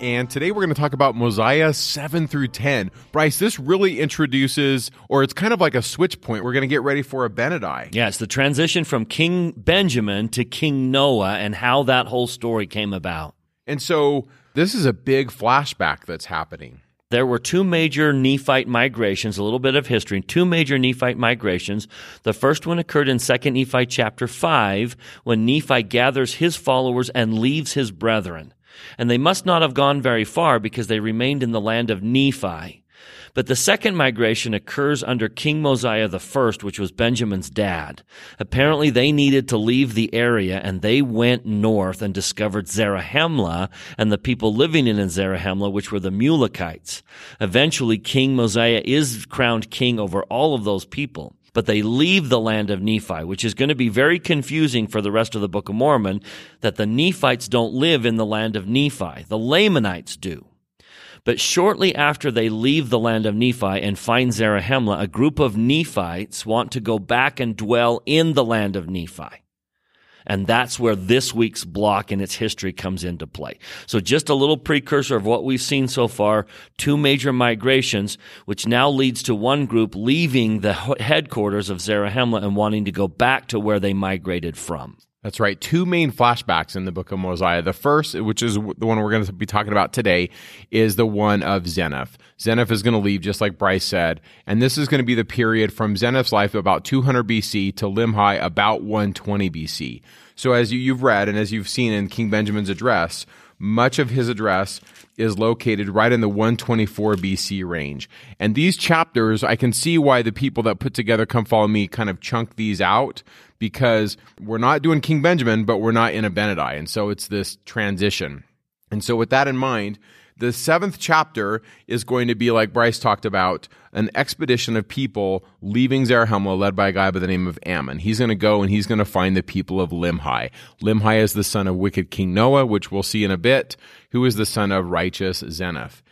And today we're going to talk about Mosiah 7 through 10. Bryce, this really introduces, or it's kind of like a switch point. We're going to get ready for Abinadi. It's the transition from King Benjamin to King Noah and how that whole story came about. And so this is a big flashback that's happening. There were two major Nephite migrations, a little bit of history, two major Nephite migrations. The first one occurred in 2 Nephi chapter 5 when Nephi gathers his followers and leaves his brethren. And they must not have gone very far because they remained in the land of Nephi. But the second migration occurs under King Mosiah I, which was Benjamin's dad. Apparently they needed to leave the area and they went north and discovered Zarahemla and the people living in Zarahemla, which were the Mulekites. Eventually King Mosiah is crowned king over all of those people but they leave the land of Nephi, which is going to be very confusing for the rest of the Book of Mormon, that the Nephites don't live in the land of Nephi. The Lamanites do. But shortly after they leave the land of Nephi and find Zarahemla, a group of Nephites want to go back and dwell in the land of Nephi. And that's where this week's block in its history comes into play. So just a little precursor of what we've seen so far. Two major migrations, which now leads to one group leaving the headquarters of Zarahemla and wanting to go back to where they migrated from. That's right. Two main flashbacks in the book of Mosiah. The first, which is the one we're going to be talking about today, is the one of Zeniff. Zeniff is going to leave, just like Bryce said. And this is going to be the period from Zeniff's life about 200 BC to Limhi about 120 BC. So as you, you've read and as you've seen in King Benjamin's address, much of his address is located right in the 124 BC range. And these chapters, I can see why the people that put together Come Follow Me kind of chunk these out because we're not doing King Benjamin, but we're not in Abinadi. And so it's this transition. And so with that in mind, the seventh chapter is going to be like Bryce talked about an expedition of people leaving Zarahemla led by a guy by the name of Ammon. He's going to go and he's going to find the people of Limhi. Limhi is the son of wicked King Noah, which we'll see in a bit, who is the son of righteous Zeniff.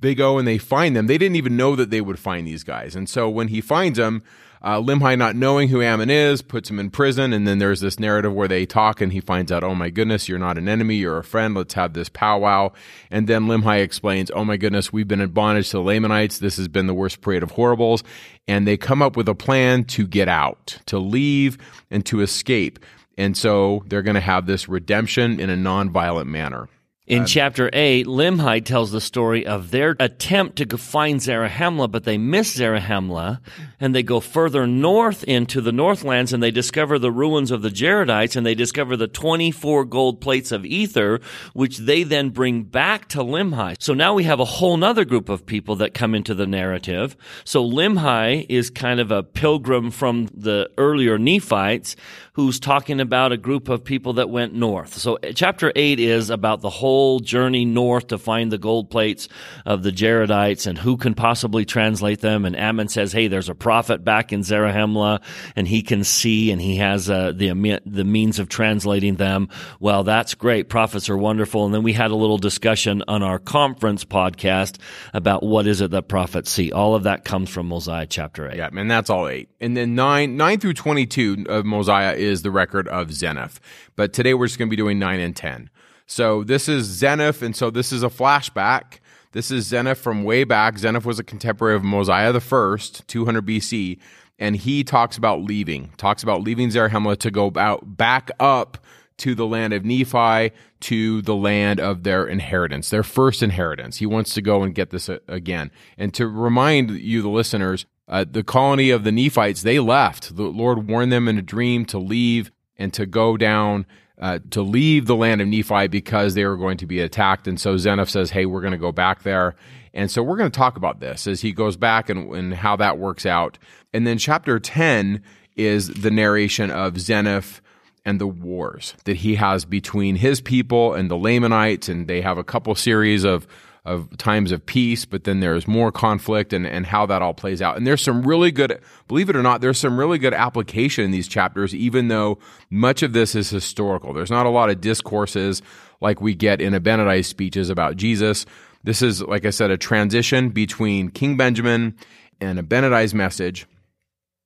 They go and they find them. They didn't even know that they would find these guys. And so when he finds them, uh, Limhi, not knowing who Ammon is, puts him in prison. And then there's this narrative where they talk and he finds out, oh my goodness, you're not an enemy, you're a friend. Let's have this powwow. And then Limhi explains, oh my goodness, we've been in bondage to the Lamanites. This has been the worst parade of horribles. And they come up with a plan to get out, to leave and to escape. And so they're going to have this redemption in a non-violent manner. In chapter 8, Limhi tells the story of their attempt to find Zarahemla, but they miss Zarahemla, and they go further north into the northlands, and they discover the ruins of the Jaredites, and they discover the 24 gold plates of Ether, which they then bring back to Limhi. So now we have a whole nother group of people that come into the narrative. So Limhi is kind of a pilgrim from the earlier Nephites, who's talking about a group of people that went north. So chapter 8 is about the whole journey north to find the gold plates of the Jaredites and who can possibly translate them. And Ammon says, hey, there's a prophet back in Zarahemla and he can see and he has uh, the, the means of translating them. Well, that's great. Prophets are wonderful. And then we had a little discussion on our conference podcast about what is it that prophets see. All of that comes from Mosiah chapter 8. Yeah, and that's all 8. And then 9, 9 through 22 of Mosiah is the record of Zeniff. But today we're just going to be doing 9 and 10. So this is Zeniff, and so this is a flashback. This is Zeniff from way back. Zeniff was a contemporary of Mosiah the First, 200 BC, and he talks about leaving, talks about leaving Zarahemla to go out back up to the land of Nephi, to the land of their inheritance, their first inheritance. He wants to go and get this uh, again. And to remind you, the listeners, uh, the colony of the Nephites, they left. The Lord warned them in a dream to leave and to go down, uh, to leave the land of Nephi because they were going to be attacked. And so Zeniff says, Hey, we're going to go back there. And so we're going to talk about this as he goes back and, and how that works out. And then chapter 10 is the narration of Zeniff and the wars that he has between his people and the Lamanites. And they have a couple series of of times of peace, but then there's more conflict and, and how that all plays out. And there's some really good, believe it or not, there's some really good application in these chapters, even though much of this is historical. There's not a lot of discourses like we get in Abinadi's speeches about Jesus. This is, like I said, a transition between King Benjamin and Abinadi's message.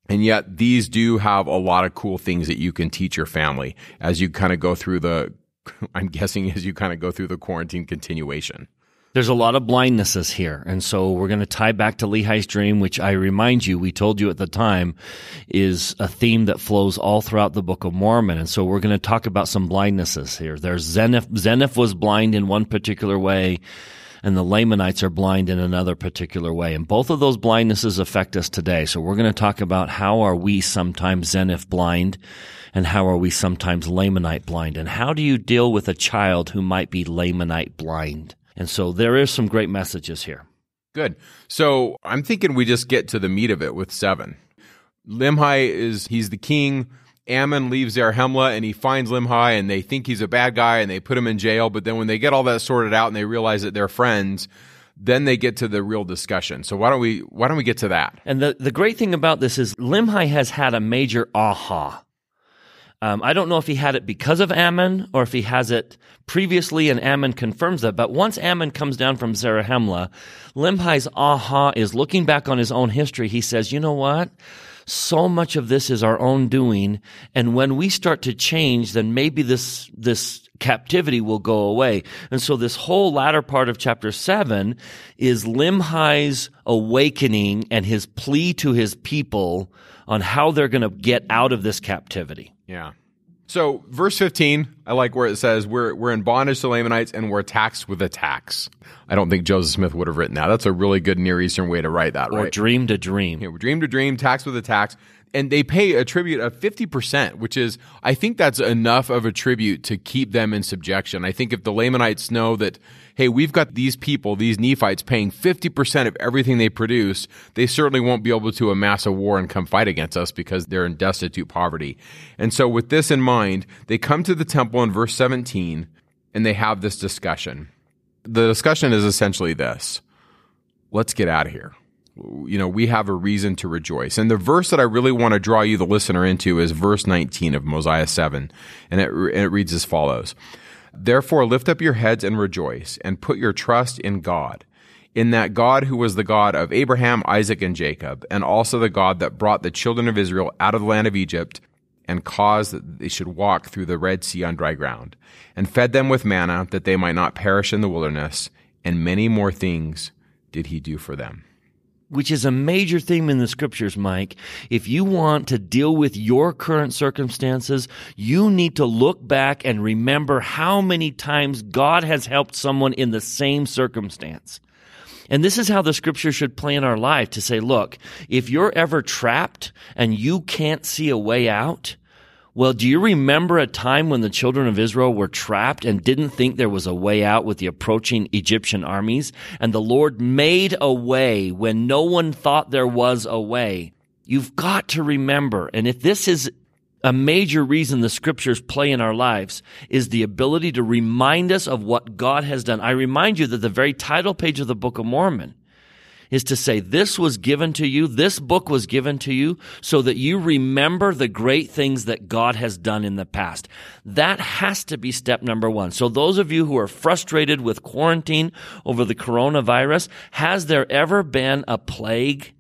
And yet these do have a lot of cool things that you can teach your family as you kind of go through the, I'm guessing as you kind of go through the quarantine continuation. There's a lot of blindnesses here. And so we're going to tie back to Lehi's dream, which I remind you, we told you at the time is a theme that flows all throughout the Book of Mormon. And so we're going to talk about some blindnesses here. There's Zeniff. Zeniff was blind in one particular way and the Lamanites are blind in another particular way. And both of those blindnesses affect us today. So we're going to talk about how are we sometimes Zeniff blind and how are we sometimes Lamanite blind and how do you deal with a child who might be Lamanite blind? And so there is some great messages here. Good. So I'm thinking we just get to the meat of it with seven. Limhi is he's the king. Ammon leaves Zarahemla and he finds Limhi and they think he's a bad guy and they put him in jail. But then when they get all that sorted out and they realize that they're friends, then they get to the real discussion. So why don't we why don't we get to that? And the, the great thing about this is Limhi has had a major aha. Um, I don't know if he had it because of Ammon or if he has it previously and Ammon confirms that. But once Ammon comes down from Zarahemla, Limhi's aha is looking back on his own history. He says, you know what? So much of this is our own doing. And when we start to change, then maybe this, this captivity will go away. And so this whole latter part of chapter seven is Limhi's awakening and his plea to his people on how they're going to get out of this captivity. Yeah. So verse 15, I like where it says we're we're in bondage to Lamanites and we're taxed with a tax. I don't think Joseph Smith would have written that. That's a really good Near Eastern way to write that, or right? dream to dream. Yeah, dream to dream, tax with a tax. And they pay a tribute of 50%, which is, I think that's enough of a tribute to keep them in subjection. I think if the Lamanites know that hey, we've got these people, these Nephites, paying 50% of everything they produce, they certainly won't be able to amass a war and come fight against us because they're in destitute poverty. And so, with this in mind, they come to the temple in verse 17 and they have this discussion. The discussion is essentially this let's get out of here you know, we have a reason to rejoice. And the verse that I really want to draw you, the listener, into is verse 19 of Mosiah 7. And it, it reads as follows Therefore, lift up your heads and rejoice, and put your trust in God, in that God who was the God of Abraham, Isaac, and Jacob, and also the God that brought the children of Israel out of the land of Egypt, and caused that they should walk through the Red Sea on dry ground, and fed them with manna, that they might not perish in the wilderness, and many more things did he do for them which is a major theme in the scriptures, Mike. If you want to deal with your current circumstances, you need to look back and remember how many times God has helped someone in the same circumstance. And this is how the scripture should play in our life to say, look, if you're ever trapped and you can't see a way out, well, do you remember a time when the children of Israel were trapped and didn't think there was a way out with the approaching Egyptian armies? And the Lord made a way when no one thought there was a way. You've got to remember, and if this is a major reason the scriptures play in our lives is the ability to remind us of what God has done. I remind you that the very title page of the Book of Mormon is to say, this was given to you, this book was given to you so that you remember the great things that God has done in the past. That has to be step number one. So those of you who are frustrated with quarantine over the coronavirus, has there ever been a plague?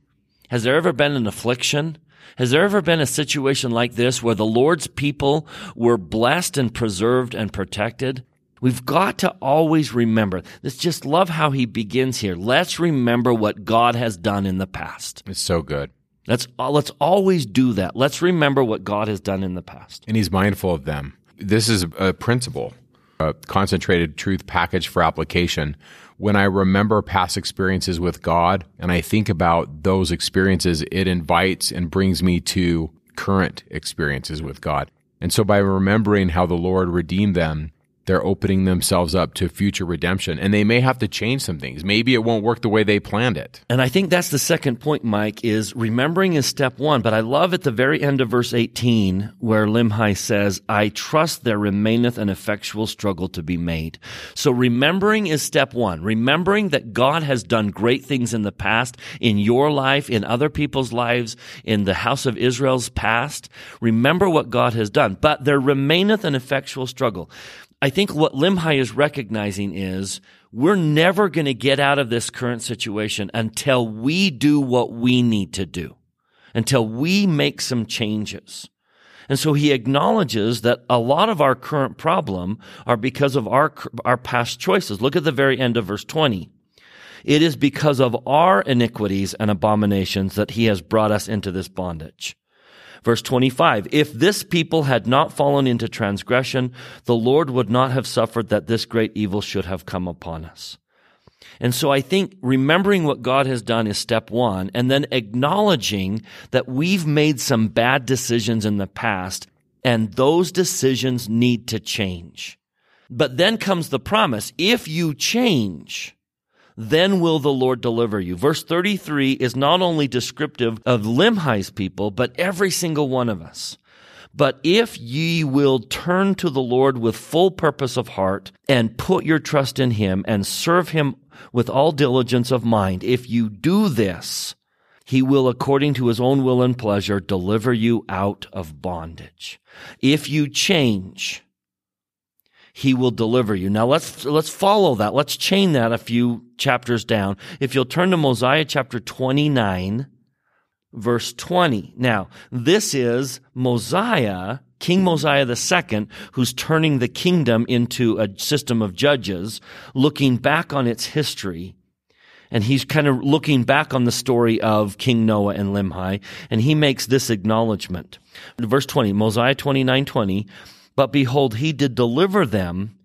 Has there ever been an affliction? Has there ever been a situation like this where the Lord's people were blessed and preserved and protected? We've got to always remember. Let's just love how he begins here. Let's remember what God has done in the past. It's so good. Let's uh, let's always do that. Let's remember what God has done in the past. And he's mindful of them. This is a principle, a concentrated truth package for application. When I remember past experiences with God and I think about those experiences, it invites and brings me to current experiences with God. And so by remembering how the Lord redeemed them they're opening themselves up to future redemption and they may have to change some things. Maybe it won't work the way they planned it. And I think that's the second point, Mike, is remembering is step one. But I love at the very end of verse 18 where Limhi says, I trust there remaineth an effectual struggle to be made. So remembering is step one. Remembering that God has done great things in the past, in your life, in other people's lives, in the house of Israel's past. Remember what God has done. But there remaineth an effectual struggle. I think what Limhi is recognizing is we're never going to get out of this current situation until we do what we need to do, until we make some changes. And so he acknowledges that a lot of our current problem are because of our, our past choices. Look at the very end of verse 20. It is because of our iniquities and abominations that he has brought us into this bondage. Verse 25, if this people had not fallen into transgression, the Lord would not have suffered that this great evil should have come upon us. And so I think remembering what God has done is step one, and then acknowledging that we've made some bad decisions in the past, and those decisions need to change. But then comes the promise, if you change, then will the Lord deliver you. Verse 33 is not only descriptive of Limhi's people, but every single one of us. But if ye will turn to the Lord with full purpose of heart and put your trust in him and serve him with all diligence of mind, if you do this, he will, according to his own will and pleasure, deliver you out of bondage. If you change, he will deliver you. Now let's, let's follow that. Let's chain that a few chapters down. If you'll turn to Mosiah chapter 29, verse 20. Now, this is Mosiah, King Mosiah II, who's turning the kingdom into a system of judges, looking back on its history. And he's kind of looking back on the story of King Noah and Limhi, and he makes this acknowledgement. Verse 20, Mosiah 29, 20. But behold, he did deliver them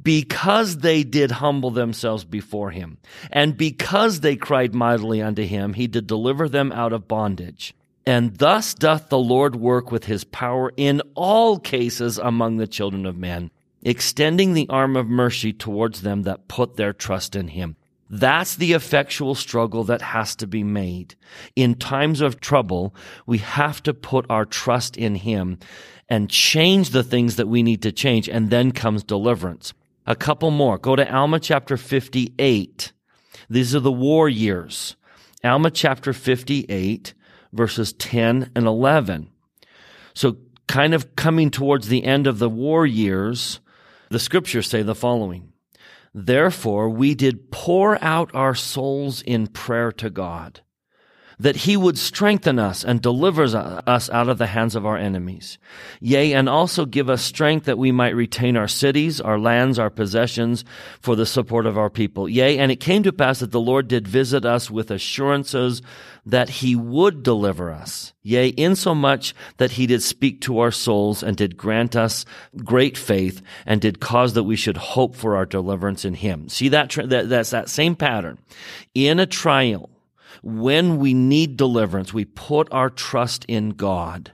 because they did humble themselves before him. And because they cried mightily unto him, he did deliver them out of bondage. And thus doth the Lord work with his power in all cases among the children of men, extending the arm of mercy towards them that put their trust in him. That's the effectual struggle that has to be made. In times of trouble, we have to put our trust in him and change the things that we need to change. And then comes deliverance. A couple more. Go to Alma chapter 58. These are the war years. Alma chapter 58, verses 10 and 11. So, kind of coming towards the end of the war years, the scriptures say the following Therefore, we did pour out our souls in prayer to God that he would strengthen us and deliver us out of the hands of our enemies. Yea, and also give us strength that we might retain our cities, our lands, our possessions for the support of our people. Yea, and it came to pass that the Lord did visit us with assurances that he would deliver us. Yea, insomuch that he did speak to our souls and did grant us great faith and did cause that we should hope for our deliverance in him. See that, that that's that same pattern. In a trial, when we need deliverance, we put our trust in God.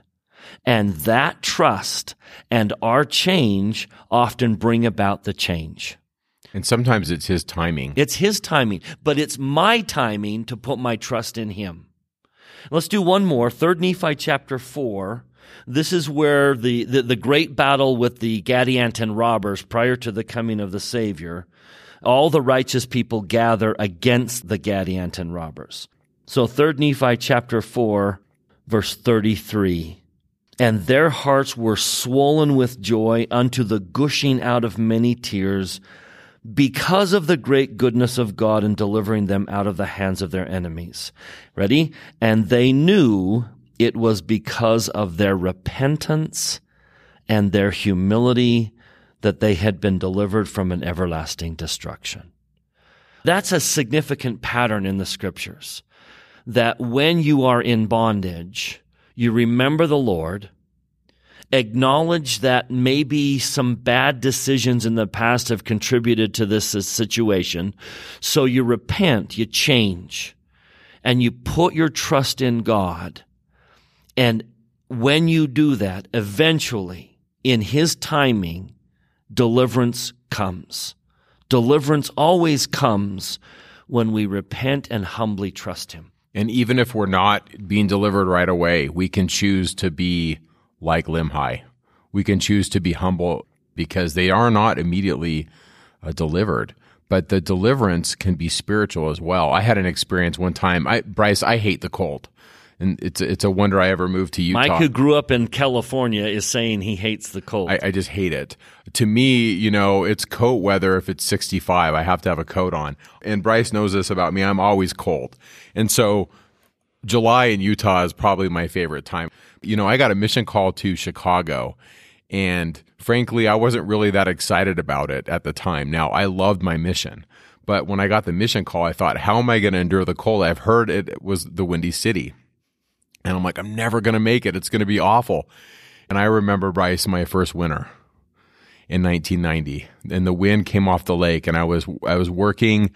And that trust and our change often bring about the change. And sometimes it's his timing. It's his timing, but it's my timing to put my trust in him. Let's do one more. Third Nephi chapter four. This is where the, the, the great battle with the Gadianton robbers prior to the coming of the Savior. All the righteous people gather against the Gadianton robbers. So 3 Nephi chapter 4 verse 33. And their hearts were swollen with joy unto the gushing out of many tears because of the great goodness of God in delivering them out of the hands of their enemies. Ready? And they knew it was because of their repentance and their humility that they had been delivered from an everlasting destruction. That's a significant pattern in the scriptures that when you are in bondage, you remember the Lord, acknowledge that maybe some bad decisions in the past have contributed to this situation. So you repent, you change, and you put your trust in God. And when you do that, eventually, in His timing, deliverance comes. Deliverance always comes when we repent and humbly trust Him. And even if we're not being delivered right away, we can choose to be like Limhi. We can choose to be humble because they are not immediately uh, delivered. But the deliverance can be spiritual as well. I had an experience one time. I, Bryce, I hate the cold and it's it's a wonder I ever moved to Utah. Mike, who grew up in California, is saying he hates the cold. I, I, just hate it. To me, you know, it's coat weather. If it's 65, I have to have a coat on. And Bryce knows this about me. I'm always cold, and so July in Utah is probably my favorite time. You know, I got a mission call to Chicago, and frankly, I wasn't really that excited about it at the time. Now, I loved my mission. But when I got the mission call, I thought, how am I going to endure the cold? I've heard it was the Windy City. And I'm like, I'm never going to make it. It's going to be awful. And I remember Bryce, my first winter in 1990, and the wind came off the lake, and I was I was working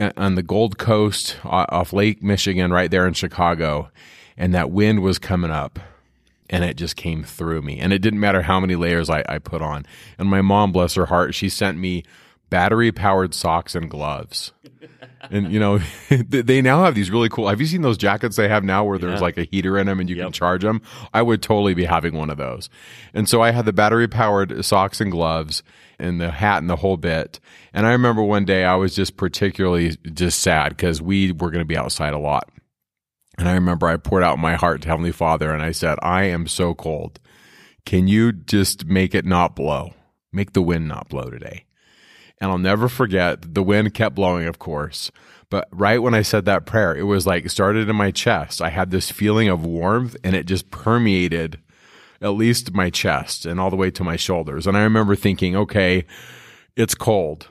uh, on the Gold Coast off Lake Michigan, right there in Chicago, and that wind was coming up, and it just came through me, and it didn't matter how many layers I, I put on. And my mom, bless her heart, she sent me battery powered socks and gloves. And you know they now have these really cool have you seen those jackets they have now where there's yeah. like a heater in them and you yep. can charge them i would totally be having one of those. And so i had the battery powered socks and gloves and the hat and the whole bit. And i remember one day i was just particularly just sad because we were going to be outside a lot. And i remember i poured out my heart to heavenly father and i said i am so cold. Can you just make it not blow? Make the wind not blow today and I'll never forget the wind kept blowing, of course. But right when I said that prayer, it was like started in my chest. I had this feeling of warmth and it just permeated at least my chest and all the way to my shoulders. And I remember thinking, okay, it's cold,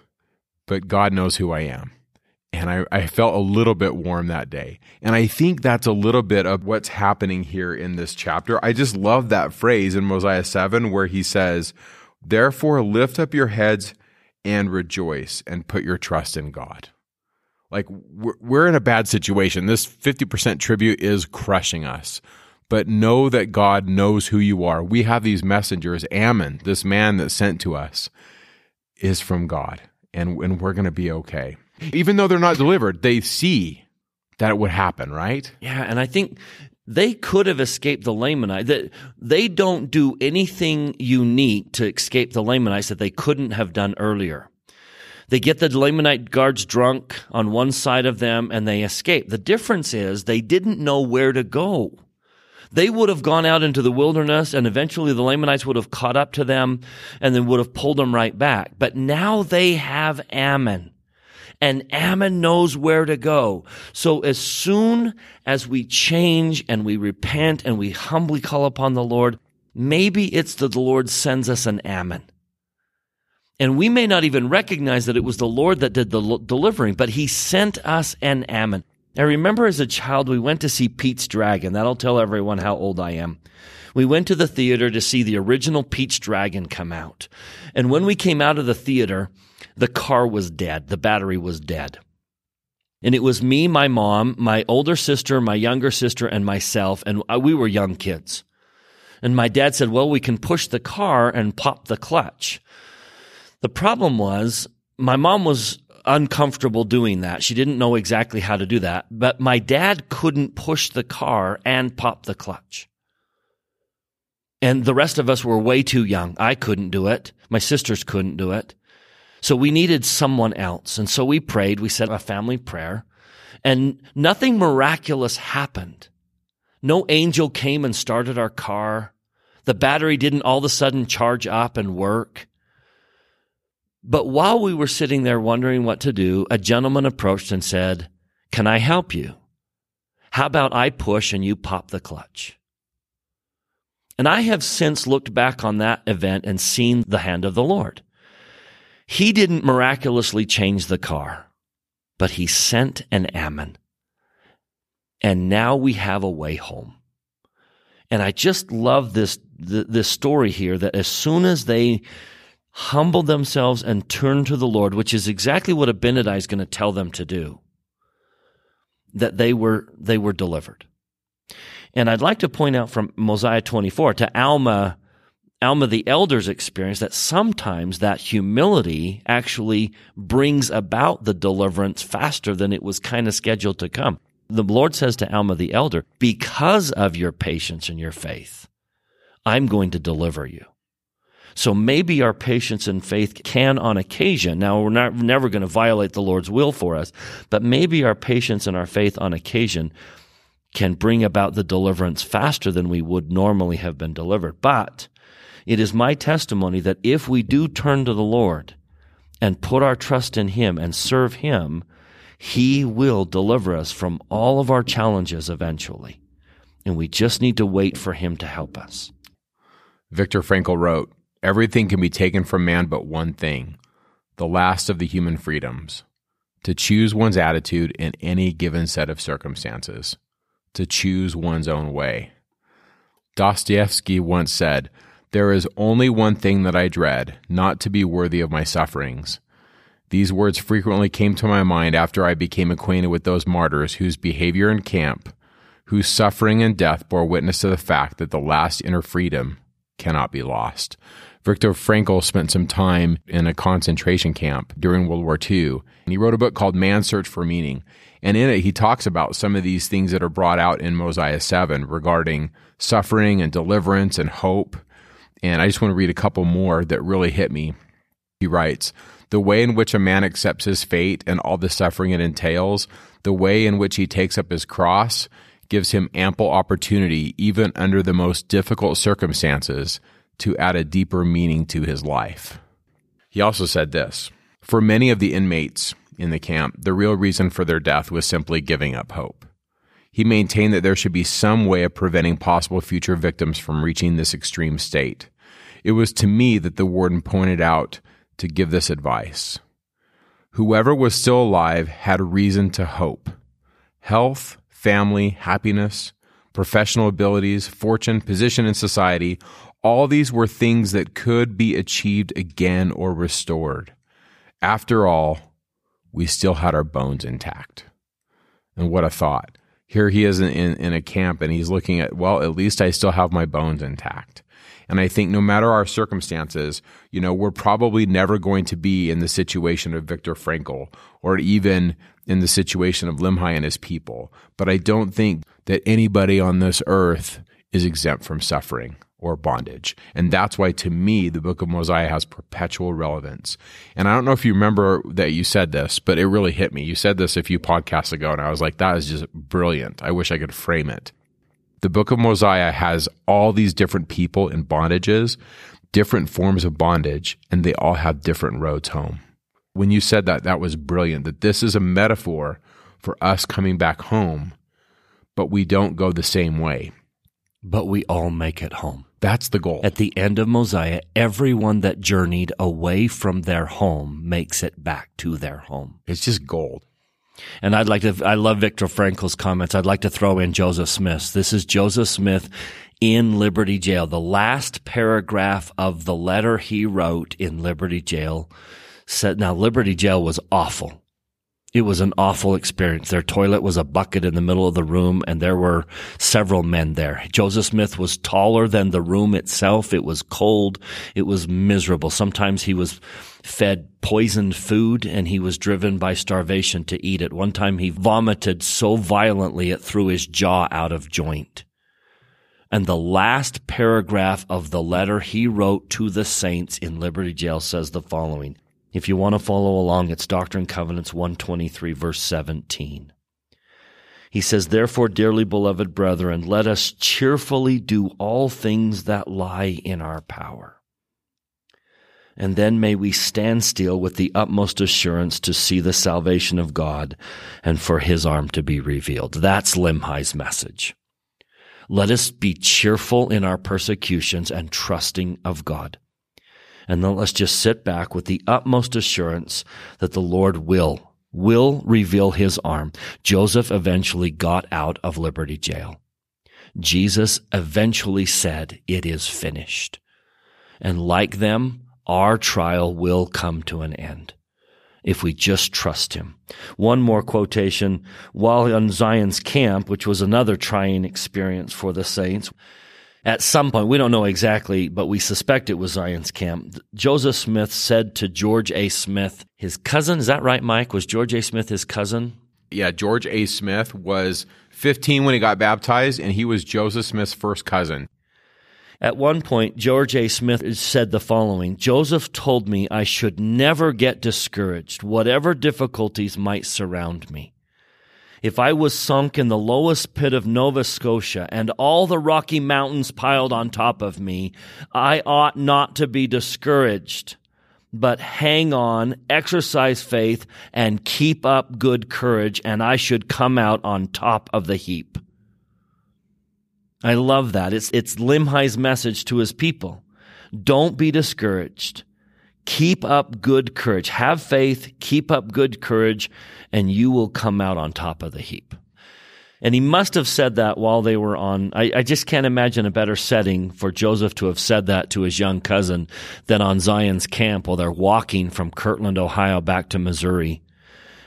but God knows who I am. And I, I felt a little bit warm that day. And I think that's a little bit of what's happening here in this chapter. I just love that phrase in Mosiah 7 where he says, Therefore, lift up your heads and rejoice and put your trust in God. Like we're, we're in a bad situation. This 50% tribute is crushing us. But know that God knows who you are. We have these messengers. Ammon, this man that sent to us, is from God, and, and we're going to be okay. Even though they're not delivered, they see that it would happen, right? Yeah, and I think they could have escaped the Lamanites. They don't do anything unique to escape the Lamanites that they couldn't have done earlier. They get the Lamanite guards drunk on one side of them and they escape. The difference is they didn't know where to go. They would have gone out into the wilderness and eventually the Lamanites would have caught up to them and then would have pulled them right back. But now they have Ammon and Ammon knows where to go. So as soon as we change and we repent and we humbly call upon the Lord, maybe it's that the Lord sends us an Ammon. And we may not even recognize that it was the Lord that did the delivering, but he sent us an Ammon. I remember as a child, we went to see Pete's Dragon. That'll tell everyone how old I am. We went to the theater to see the original Pete's Dragon come out. And when we came out of the theater, the car was dead. The battery was dead. And it was me, my mom, my older sister, my younger sister, and myself. And we were young kids. And my dad said, well, we can push the car and pop the clutch. The problem was my mom was uncomfortable doing that. She didn't know exactly how to do that, but my dad couldn't push the car and pop the clutch. And the rest of us were way too young. I couldn't do it. My sisters couldn't do it. So we needed someone else. And so we prayed. We said a family prayer and nothing miraculous happened. No angel came and started our car. The battery didn't all of a sudden charge up and work. But while we were sitting there wondering what to do, a gentleman approached and said, Can I help you? How about I push and you pop the clutch? And I have since looked back on that event and seen the hand of the Lord. He didn't miraculously change the car, but he sent an Ammon. And now we have a way home. And I just love this, this story here that as soon as they humbled themselves and turned to the Lord, which is exactly what Abinadi is going to tell them to do, that they were, they were delivered. And I'd like to point out from Mosiah 24 to Alma Alma the Elder's experience that sometimes that humility actually brings about the deliverance faster than it was kind of scheduled to come. The Lord says to Alma the Elder, because of your patience and your faith, I'm going to deliver you. So maybe our patience and faith can on occasion, now we're not never going to violate the Lord's will for us, but maybe our patience and our faith on occasion can bring about the deliverance faster than we would normally have been delivered. But it is my testimony that if we do turn to the Lord and put our trust in Him and serve Him, He will deliver us from all of our challenges eventually. And we just need to wait for Him to help us. Viktor Frankl wrote, Everything can be taken from man but one thing, the last of the human freedoms to choose one's attitude in any given set of circumstances, to choose one's own way. Dostoevsky once said, There is only one thing that I dread, not to be worthy of my sufferings. These words frequently came to my mind after I became acquainted with those martyrs whose behavior in camp, whose suffering and death bore witness to the fact that the last inner freedom cannot be lost. Viktor Frankl spent some time in a concentration camp during World War II, and he wrote a book called Man's Search for Meaning. And in it, he talks about some of these things that are brought out in Mosiah 7 regarding suffering and deliverance and hope. And I just want to read a couple more that really hit me. He writes, the way in which a man accepts his fate and all the suffering it entails, the way in which he takes up his cross, gives him ample opportunity, even under the most difficult circumstances, to add a deeper meaning to his life. He also said this For many of the inmates in the camp, the real reason for their death was simply giving up hope. He maintained that there should be some way of preventing possible future victims from reaching this extreme state. It was to me that the warden pointed out to give this advice. Whoever was still alive had reason to hope. Health, family, happiness, professional abilities, fortune, position in society, all these were things that could be achieved again or restored. After all, we still had our bones intact. And what a thought. Here he is in, in, in, a camp and he's looking at, well, at least I still have my bones intact. And I think no matter our circumstances, you know, we're probably never going to be in the situation of Viktor Frankl or even in the situation of Limhi and his people. But I don't think that anybody on this earth is exempt from suffering or bondage. And that's why, to me, the book of Mosiah has perpetual relevance. And I don't know if you remember that you said this, but it really hit me. You said this a few podcasts ago, and I was like, that is just brilliant. I wish I could frame it. The book of Mosiah has all these different people in bondages, different forms of bondage, and they all have different roads home. When you said that, that was brilliant, that this is a metaphor for us coming back home, but we don't go the same way. But we all make it home. That's the goal. At the end of Mosiah, everyone that journeyed away from their home makes it back to their home. It's just gold. And I'd like to, I love Viktor Frankl's comments. I'd like to throw in Joseph Smith's. This is Joseph Smith in Liberty Jail. The last paragraph of the letter he wrote in Liberty Jail said, now Liberty Jail was awful. It was an awful experience. Their toilet was a bucket in the middle of the room and there were several men there. Joseph Smith was taller than the room itself. It was cold. It was miserable. Sometimes he was fed poisoned food and he was driven by starvation to eat it. One time he vomited so violently it threw his jaw out of joint. And the last paragraph of the letter he wrote to the saints in Liberty Jail says the following. If you want to follow along, it's Doctrine and Covenants 123, verse 17. He says, Therefore, dearly beloved brethren, let us cheerfully do all things that lie in our power. And then may we stand still with the utmost assurance to see the salvation of God and for his arm to be revealed. That's Limhi's message. Let us be cheerful in our persecutions and trusting of God. And then let's just sit back with the utmost assurance that the Lord will, will reveal his arm. Joseph eventually got out of Liberty Jail. Jesus eventually said, it is finished. And like them, our trial will come to an end if we just trust him. One more quotation. While on Zion's camp, which was another trying experience for the saints, At some point, we don't know exactly, but we suspect it was Zion's camp. Joseph Smith said to George A. Smith, his cousin, is that right, Mike? Was George A. Smith his cousin? Yeah, George A. Smith was 15 when he got baptized, and he was Joseph Smith's first cousin. At one point, George A. Smith said the following Joseph told me I should never get discouraged, whatever difficulties might surround me. If I was sunk in the lowest pit of Nova Scotia and all the Rocky Mountains piled on top of me, I ought not to be discouraged, but hang on, exercise faith, and keep up good courage, and I should come out on top of the heap. I love that. It's, it's Limhi's message to his people. Don't be discouraged. Keep up good courage. Have faith, keep up good courage, and you will come out on top of the heap. And he must have said that while they were on. I, I, just can't imagine a better setting for Joseph to have said that to his young cousin than on Zion's camp while they're walking from Kirtland, Ohio back to Missouri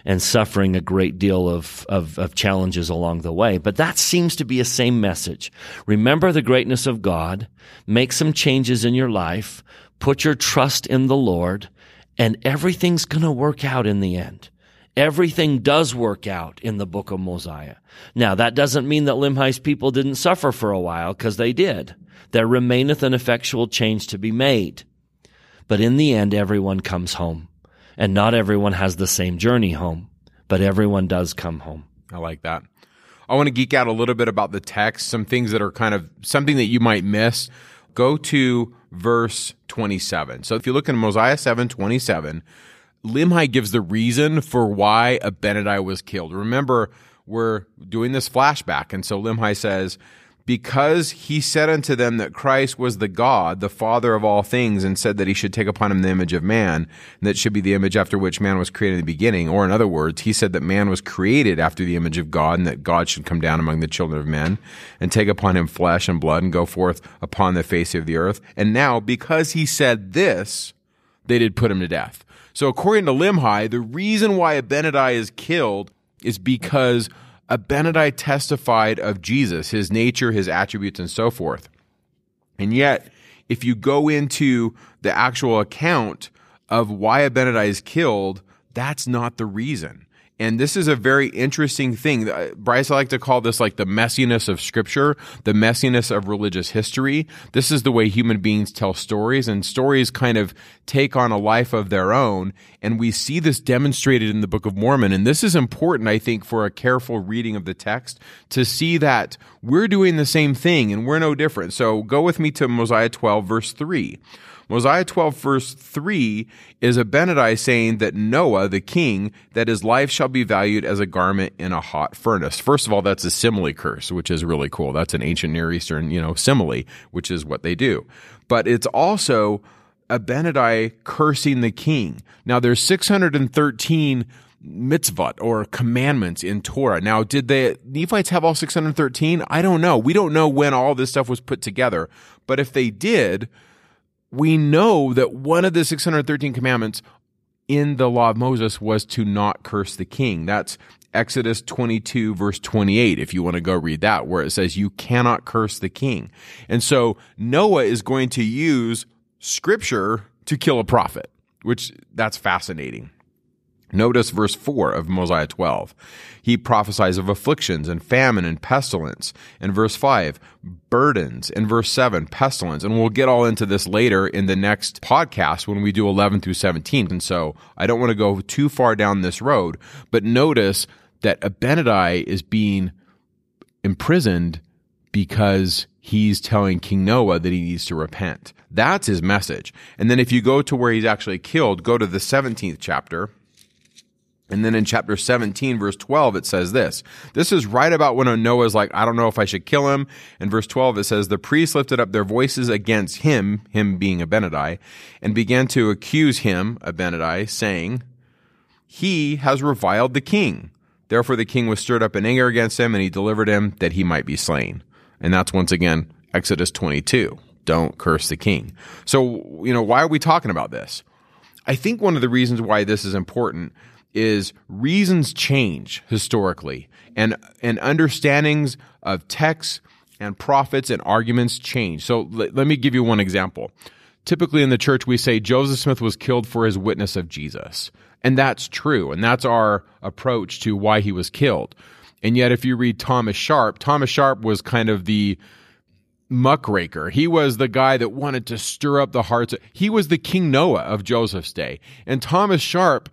and suffering a great deal of, of, of challenges along the way. But that seems to be a same message. Remember the greatness of God, make some changes in your life, Put your trust in the Lord, and everything's going to work out in the end. Everything does work out in the book of Mosiah. Now, that doesn't mean that Limhi's people didn't suffer for a while, because they did. There remaineth an effectual change to be made. But in the end, everyone comes home. And not everyone has the same journey home, but everyone does come home. I like that. I want to geek out a little bit about the text, some things that are kind of something that you might miss. Go to verse 27. So if you look in Mosiah 7 27, Limhi gives the reason for why Abinadi was killed. Remember, we're doing this flashback. And so Limhi says, because he said unto them that Christ was the God, the Father of all things, and said that he should take upon him the image of man, that should be the image after which man was created in the beginning. Or in other words, he said that man was created after the image of God, and that God should come down among the children of men, and take upon him flesh and blood, and go forth upon the face of the earth. And now, because he said this, they did put him to death. So according to Limhi, the reason why Abinadi is killed is because Abinadi testified of Jesus, his nature, his attributes, and so forth. And yet, if you go into the actual account of why Abinadi is killed, that's not the reason. And this is a very interesting thing. Uh, Bryce, I like to call this like the messiness of scripture, the messiness of religious history. This is the way human beings tell stories, and stories kind of take on a life of their own. And we see this demonstrated in the Book of Mormon. And this is important, I think, for a careful reading of the text to see that we're doing the same thing and we're no different. So go with me to Mosiah 12, verse 3. Mosiah 12 verse 3 is Abinadi saying that Noah, the king, that his life shall be valued as a garment in a hot furnace. First of all, that's a simile curse, which is really cool. That's an ancient Near Eastern, you know, simile, which is what they do. But it's also Abinadi cursing the king. Now there's 613 mitzvot or commandments in Torah. Now, did the Nephites have all 613? I don't know. We don't know when all this stuff was put together. But if they did, we know that one of the 613 commandments in the law of Moses was to not curse the king. That's Exodus 22 verse 28 if you want to go read that where it says you cannot curse the king. And so Noah is going to use scripture to kill a prophet, which that's fascinating. Notice verse 4 of Mosiah 12. He prophesies of afflictions and famine and pestilence. In verse 5, burdens. In verse 7, pestilence. And we'll get all into this later in the next podcast when we do 11 through 17. And so I don't want to go too far down this road, but notice that Abinadi is being imprisoned because he's telling King Noah that he needs to repent. That's his message. And then if you go to where he's actually killed, go to the 17th chapter and then in chapter 17, verse 12, it says this. This is right about when Noah's like, I don't know if I should kill him. In verse 12, it says, The priests lifted up their voices against him, him being Abinadi, and began to accuse him, Abinadi, saying, He has reviled the king. Therefore the king was stirred up in anger against him, and he delivered him that he might be slain. And that's once again Exodus 22. Don't curse the king. So, you know, why are we talking about this? I think one of the reasons why this is important is reasons change historically and and understandings of texts and prophets and arguments change. So l- let me give you one example. Typically in the church, we say Joseph Smith was killed for his witness of Jesus. And that's true. And that's our approach to why he was killed. And yet, if you read Thomas Sharp, Thomas Sharp was kind of the muckraker. He was the guy that wanted to stir up the hearts. He was the King Noah of Joseph's day. And Thomas Sharp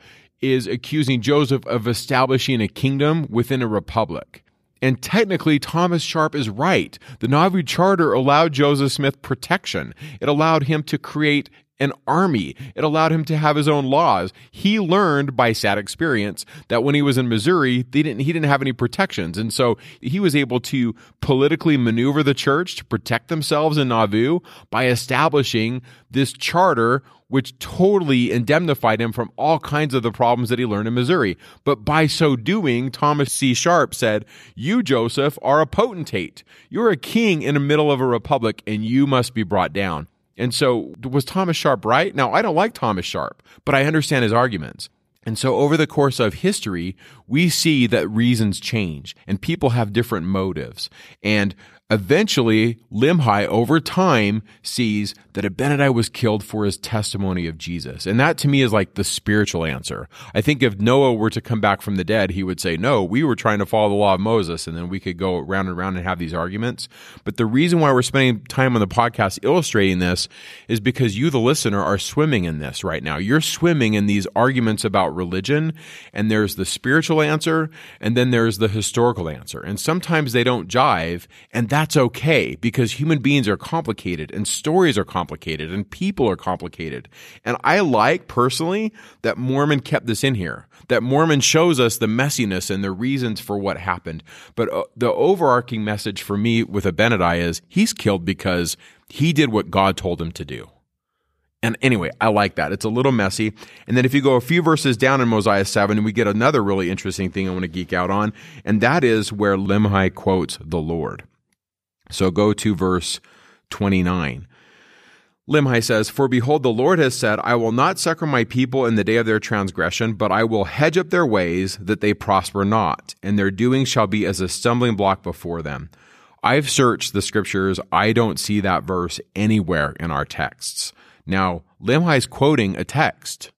is accusing Joseph of establishing a kingdom within a republic. And technically, Thomas Sharp is right. The Nauvoo Charter allowed Joseph Smith protection. It allowed him to create an army. It allowed him to have his own laws. He learned by sad experience that when he was in Missouri, they didn't, he didn't have any protections. And so he was able to politically maneuver the church to protect themselves in Nauvoo by establishing this charter which totally indemnified him from all kinds of the problems that he learned in Missouri. But by so doing, Thomas C. Sharp said, You, Joseph, are a potentate. You're a king in the middle of a republic, and you must be brought down. And so, was Thomas Sharp right? Now, I don't like Thomas Sharp, but I understand his arguments. And so, over the course of history, we see that reasons change and people have different motives. And eventually, Limhi, over time, sees that Abinadi was killed for his testimony of Jesus. And that to me is like the spiritual answer. I think if Noah were to come back from the dead, he would say, No, we were trying to follow the law of Moses. And then we could go round and round and have these arguments. But the reason why we're spending time on the podcast illustrating this is because you, the listener, are swimming in this right now. You're swimming in these arguments about religion, and there's the spiritual answer, and then there's the historical answer. And sometimes they don't jive, and that's okay because human beings are complicated and stories are complicated and people are complicated. And I like personally that Mormon kept this in here, that Mormon shows us the messiness and the reasons for what happened. But uh, the overarching message for me with Abinadi is he's killed because he did what God told him to do. And anyway, I like that. It's a little messy. And then if you go a few verses down in Mosiah 7, we get another really interesting thing I want to geek out on, and that is where Limhi quotes the Lord. So go to verse 29. Limhi says, For behold, the Lord has said, I will not succor my people in the day of their transgression, but I will hedge up their ways that they prosper not, and their doing shall be as a stumbling block before them. I've searched the scriptures. I don't see that verse anywhere in our texts. Now, Limhi's quoting a text.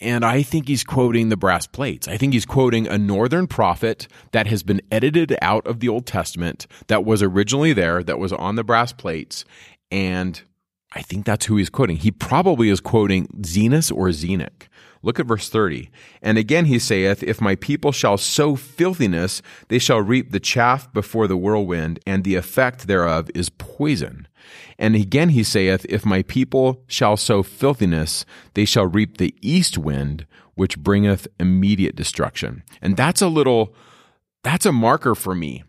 And I think he's quoting the brass plates. I think he's quoting a northern prophet that has been edited out of the Old Testament that was originally there, that was on the brass plates. And I think that's who he's quoting. He probably is quoting Zenos or Zenock. Look at verse 30. And again he saith, If my people shall sow filthiness, they shall reap the chaff before the whirlwind, and the effect thereof is poison. And again he saith, If my people shall sow filthiness, they shall reap the east wind, which bringeth immediate destruction. And that's a little, that's a marker for me.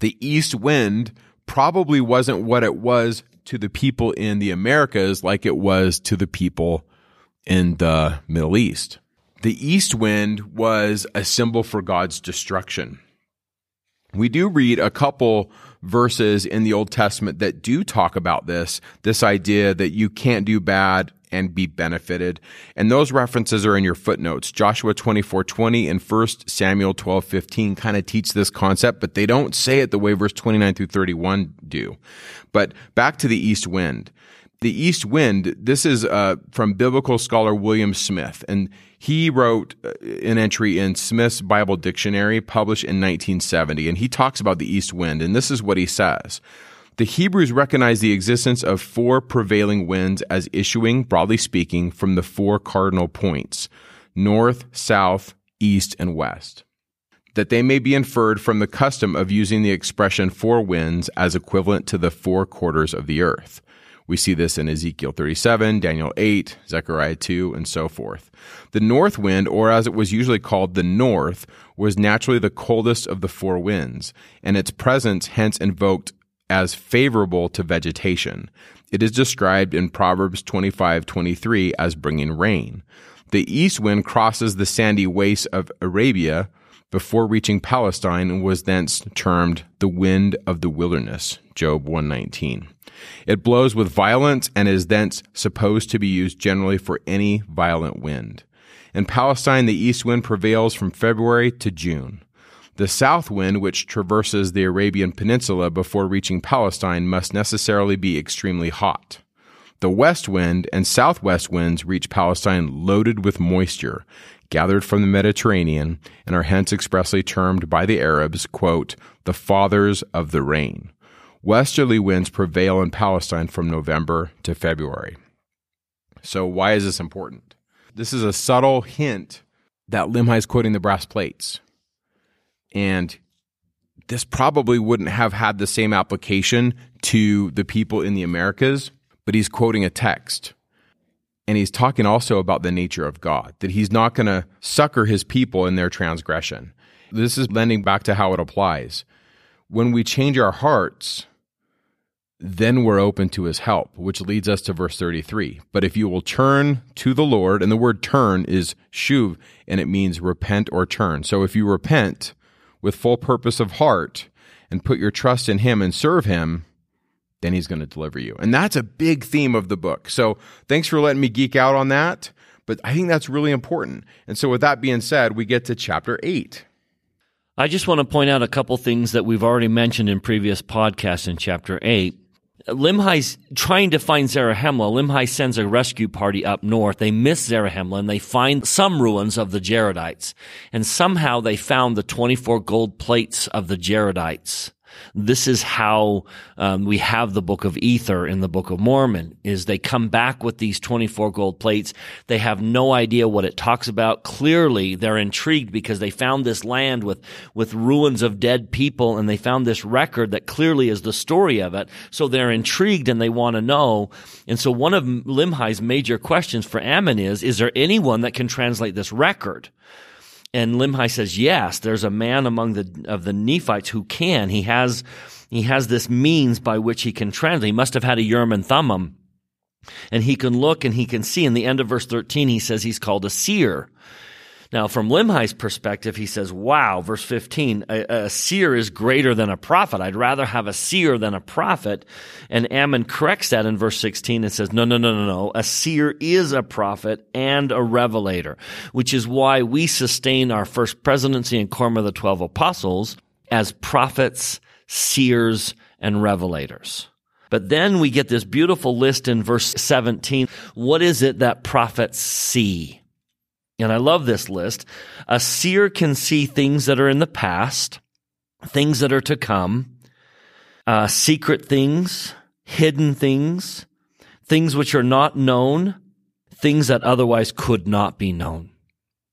The east wind probably wasn't what it was to the people in the Americas like it was to the people in the Middle East. The east wind was a symbol for God's destruction. We do read a couple verses in the Old Testament that do talk about this, this idea that you can't do bad and be benefited. And those references are in your footnotes. Joshua 24:20 and 1 Samuel 12:15 kind of teach this concept, but they don't say it the way verse 29 through 31 do. But back to the east wind the east wind this is uh, from biblical scholar william smith and he wrote uh, an entry in smith's bible dictionary published in 1970 and he talks about the east wind and this is what he says the hebrews recognize the existence of four prevailing winds as issuing broadly speaking from the four cardinal points north south east and west that they may be inferred from the custom of using the expression four winds as equivalent to the four quarters of the earth we see this in Ezekiel 37, Daniel 8, Zechariah 2, and so forth. The north wind, or as it was usually called, the north, was naturally the coldest of the four winds, and its presence hence invoked as favorable to vegetation. It is described in Proverbs 25:23 as bringing rain. The east wind crosses the sandy wastes of Arabia before reaching Palestine and was thence termed the wind of the wilderness. Job 119. It blows with violence and is thence supposed to be used generally for any violent wind. In Palestine, the east wind prevails from February to June. The south wind, which traverses the Arabian Peninsula before reaching Palestine, must necessarily be extremely hot. The west wind and southwest winds reach Palestine loaded with moisture, gathered from the Mediterranean, and are hence expressly termed by the Arabs, quote, the fathers of the rain. Westerly winds prevail in Palestine from November to February. So, why is this important? This is a subtle hint that Limhi is quoting the brass plates. And this probably wouldn't have had the same application to the people in the Americas, but he's quoting a text. And he's talking also about the nature of God, that he's not going to succor his people in their transgression. This is lending back to how it applies. When we change our hearts, then we're open to his help, which leads us to verse 33. But if you will turn to the Lord, and the word turn is shuv, and it means repent or turn. So if you repent with full purpose of heart and put your trust in him and serve him, then he's going to deliver you. And that's a big theme of the book. So thanks for letting me geek out on that. But I think that's really important. And so with that being said, we get to chapter 8. I just want to point out a couple things that we've already mentioned in previous podcasts in chapter 8. Limhi's trying to find Zarahemla. Limhi sends a rescue party up north. They miss Zarahemla and they find some ruins of the Jaredites. And somehow they found the 24 gold plates of the Jaredites this is how um, we have the book of ether in the book of mormon is they come back with these 24 gold plates. They have no idea what it talks about. Clearly they're intrigued because they found this land with with ruins of dead people and they found this record that clearly is the story of it. So they're intrigued and they want to know. And so one of limhi's major questions for ammon is is there anyone that can translate this record and Limhi says, yes, there's a man among the, of the Nephites who can. He has, he has this means by which he can translate. He must have had a Urim and Thummim. And he can look and he can see. In the end of verse 13, he says he's called a seer. Now, from Limhi's perspective, he says, wow, verse 15, a, a, seer is greater than a prophet. I'd rather have a seer than a prophet. And Ammon corrects that in verse 16 and says, no, no, no, no, no. A seer is a prophet and a revelator, which is why we sustain our first presidency and quorum of the 12 apostles as prophets, seers, and revelators. But then we get this beautiful list in verse 17. What is it that prophets see? And I love this list. A seer can see things that are in the past, things that are to come, uh, secret things, hidden things, things which are not known, things that otherwise could not be known.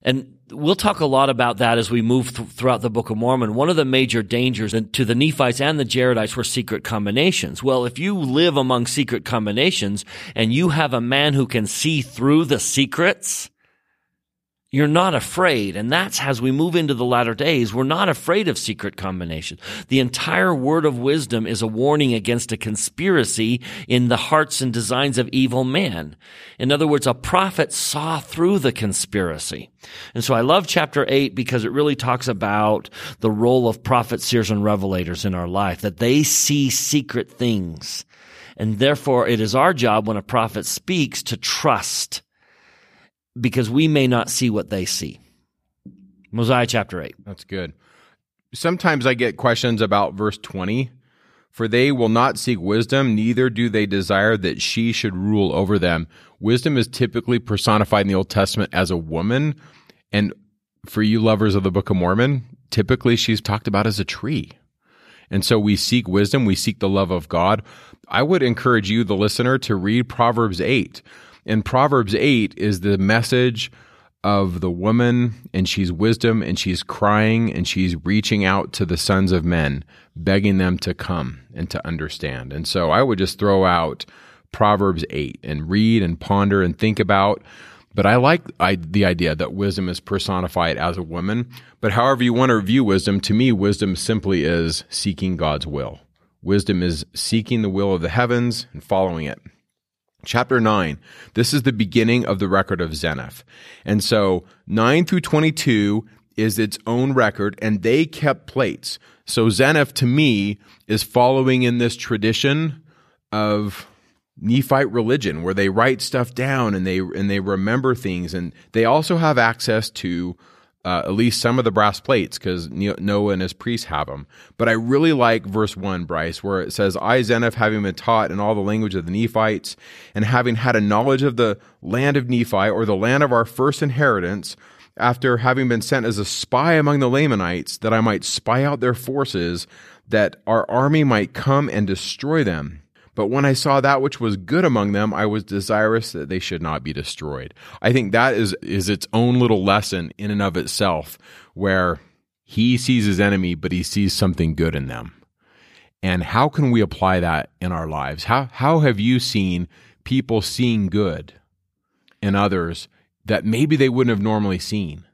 And we'll talk a lot about that as we move th- throughout the Book of Mormon. One of the major dangers to the Nephites and the Jaredites were secret combinations. Well, if you live among secret combinations and you have a man who can see through the secrets, you're not afraid. And that's as we move into the latter days, we're not afraid of secret combinations. The entire word of wisdom is a warning against a conspiracy in the hearts and designs of evil men. In other words, a prophet saw through the conspiracy. And so I love chapter eight because it really talks about the role of prophets, seers, and revelators in our life, that they see secret things. And therefore it is our job when a prophet speaks to trust because we may not see what they see. Mosiah chapter 8. That's good. Sometimes I get questions about verse 20. For they will not seek wisdom, neither do they desire that she should rule over them. Wisdom is typically personified in the Old Testament as a woman. And for you lovers of the Book of Mormon, typically she's talked about as a tree. And so we seek wisdom, we seek the love of God. I would encourage you, the listener, to read Proverbs 8. In Proverbs 8 is the message of the woman, and she's wisdom, and she's crying, and she's reaching out to the sons of men, begging them to come and to understand. And so I would just throw out Proverbs 8 and read and ponder and think about. But I like I, the idea that wisdom is personified as a woman. But however you want to view wisdom, to me, wisdom simply is seeking God's will. Wisdom is seeking the will of the heavens and following it. Chapter 9, this is the beginning of the record of Zeniff. And so 9 through 22 is its own record, and they kept plates. So Zeniff, to me, is following in this tradition of Nephite religion, where they write stuff down and they and they remember things, and they also have access to uh, at least some of the brass plates because Noah and his priests have them. But I really like verse 1, Bryce, where it says, I, Zeniff, having been taught in all the language of the Nephites, and having had a knowledge of the land of Nephi, or the land of our first inheritance, after having been sent as a spy among the Lamanites, that I might spy out their forces, that our army might come and destroy them. But when I saw that which was good among them, I was desirous that they should not be destroyed. I think that is, is its own little lesson in and of itself, where he sees his enemy, but he sees something good in them. And how can we apply that in our lives? How, how have you seen people seeing good in others that maybe they wouldn't have normally seen?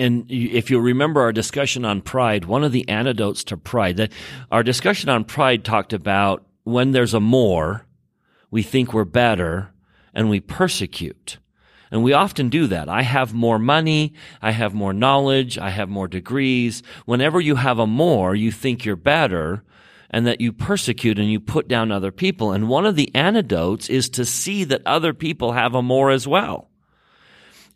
and if you remember our discussion on pride, one of the antidotes to pride, that our discussion on pride talked about when there's a more, we think we're better and we persecute. And we often do that. I have more money. I have more knowledge. I have more degrees. Whenever you have a more, you think you're better and that you persecute and you put down other people. And one of the antidotes is to see that other people have a more as well.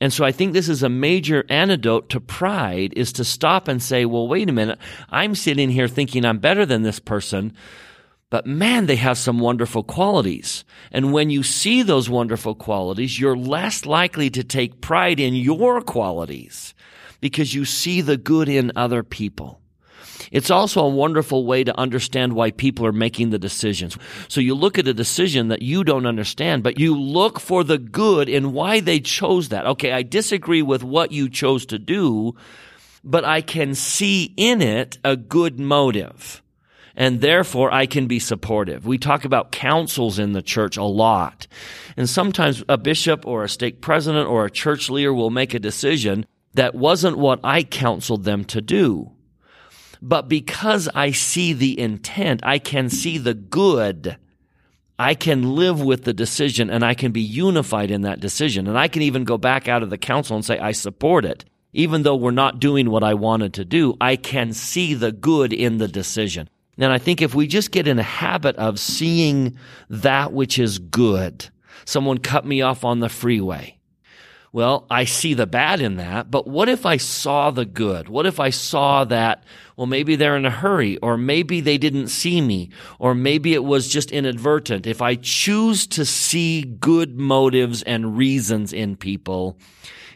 And so I think this is a major antidote to pride is to stop and say, well, wait a minute. I'm sitting here thinking I'm better than this person. But man, they have some wonderful qualities. And when you see those wonderful qualities, you're less likely to take pride in your qualities because you see the good in other people. It's also a wonderful way to understand why people are making the decisions. So you look at a decision that you don't understand, but you look for the good in why they chose that. Okay, I disagree with what you chose to do, but I can see in it a good motive and therefore I can be supportive. We talk about councils in the church a lot. And sometimes a bishop or a stake president or a church leader will make a decision that wasn't what I counseled them to do. But because I see the intent, I can see the good. I can live with the decision and I can be unified in that decision. And I can even go back out of the council and say, I support it. Even though we're not doing what I wanted to do, I can see the good in the decision. And I think if we just get in a habit of seeing that which is good, someone cut me off on the freeway. Well, I see the bad in that, but what if I saw the good? What if I saw that, well, maybe they're in a hurry, or maybe they didn't see me, or maybe it was just inadvertent. If I choose to see good motives and reasons in people,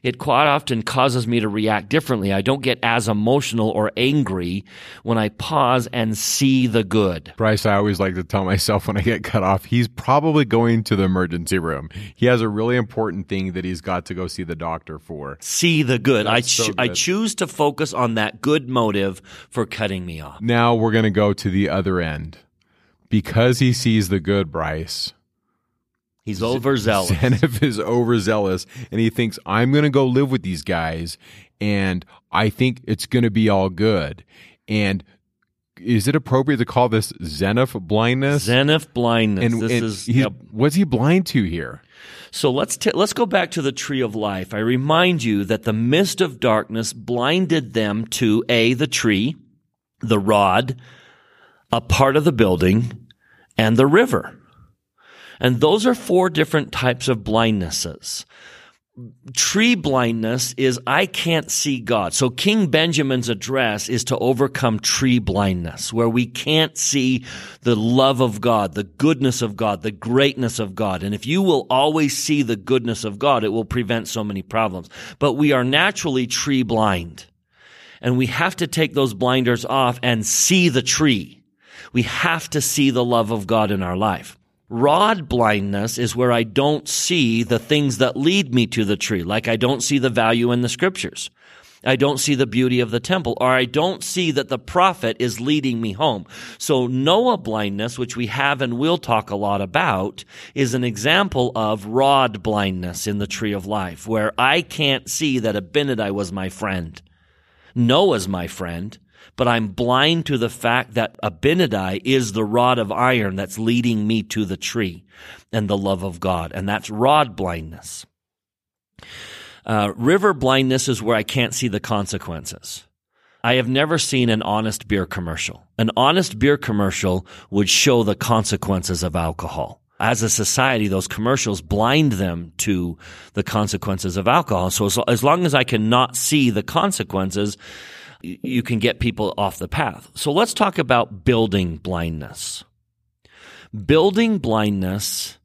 it quite often causes me to react differently. I don't get as emotional or angry when I pause and see the good. Bryce, I always like to tell myself when I get cut off, he's probably going to the emergency room. He has a really important thing that he's got to go see the doctor for. See the good. I, so good. I choose to focus on that good motive for cutting me off. Now we're going to go to the other end. Because he sees the good, Bryce, He's overzealous. Zeniff is overzealous, and he thinks I'm going to go live with these guys, and I think it's going to be all good. And is it appropriate to call this Zeniff blindness? Zeniff blindness. And, this and is yep. what's he blind to here? So let's t- let's go back to the tree of life. I remind you that the mist of darkness blinded them to a the tree, the rod, a part of the building, and the river. And those are four different types of blindnesses. Tree blindness is I can't see God. So King Benjamin's address is to overcome tree blindness, where we can't see the love of God, the goodness of God, the greatness of God. And if you will always see the goodness of God, it will prevent so many problems. But we are naturally tree blind. And we have to take those blinders off and see the tree. We have to see the love of God in our life. Rod blindness is where I don't see the things that lead me to the tree, like I don't see the value in the scriptures. I don't see the beauty of the temple, or I don't see that the prophet is leading me home. So Noah blindness, which we have and will talk a lot about, is an example of rod blindness in the tree of life, where I can't see that Abinadi was my friend. Noah's my friend, but I'm blind to the fact that Abinadi is the rod of iron that's leading me to the tree and the love of God. And that's rod blindness. Uh, river blindness is where I can't see the consequences. I have never seen an honest beer commercial. An honest beer commercial would show the consequences of alcohol. as a society, those commercials blind them to the consequences of alcohol. So as, as long as I cannot see the consequences, you can get people off the path. So let's talk about building blindness. Building blindness,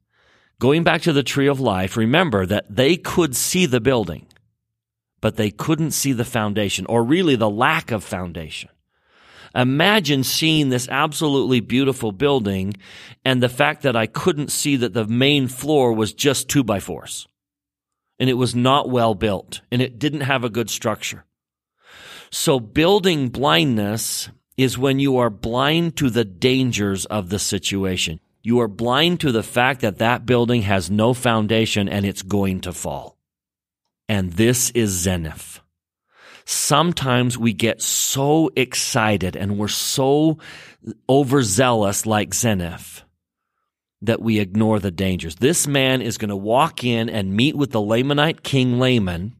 going back to the tree of life, remember that they could see the building, but they couldn't see the foundation or really the lack of foundation. Imagine seeing this absolutely beautiful building and the fact that I couldn't see that the main floor was just two by fours and it was not well built and it didn't have a good structure. So building blindness is when you are blind to the dangers of the situation. You are blind to the fact that that building has no foundation and it's going to fall. And this is Zeniff. Sometimes we get so excited and we're so overzealous like Zeniff that we ignore the dangers. This man is going to walk in and meet with the Lamanite king Laman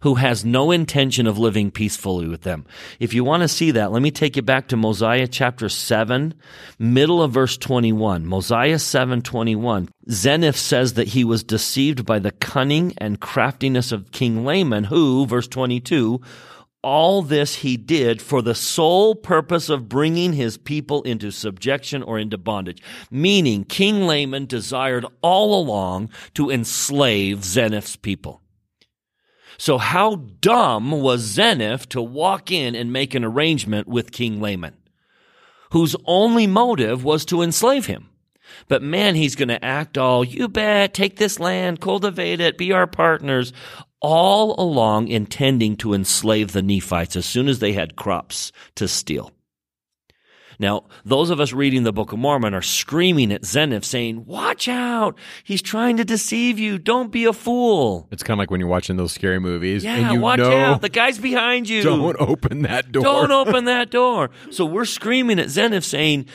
who has no intention of living peacefully with them. If you want to see that, let me take you back to Mosiah chapter 7, middle of verse 21. Mosiah 7, 21. Zeniff says that he was deceived by the cunning and craftiness of King Laman, who, verse 22, all this he did for the sole purpose of bringing his people into subjection or into bondage. Meaning, King Laman desired all along to enslave Zeniff's people. So how dumb was Zeniff to walk in and make an arrangement with King Laman, whose only motive was to enslave him? But man, he's going to act all, you bet, take this land, cultivate it, be our partners, all along intending to enslave the Nephites as soon as they had crops to steal. Now, those of us reading the Book of Mormon are screaming at Zeniff saying, watch out. He's trying to deceive you. Don't be a fool. It's kind of like when you're watching those scary movies Yeah, and you watch know out. The guy's behind you. don't open that door. Don't open that door. So we're screaming at Zeniff saying,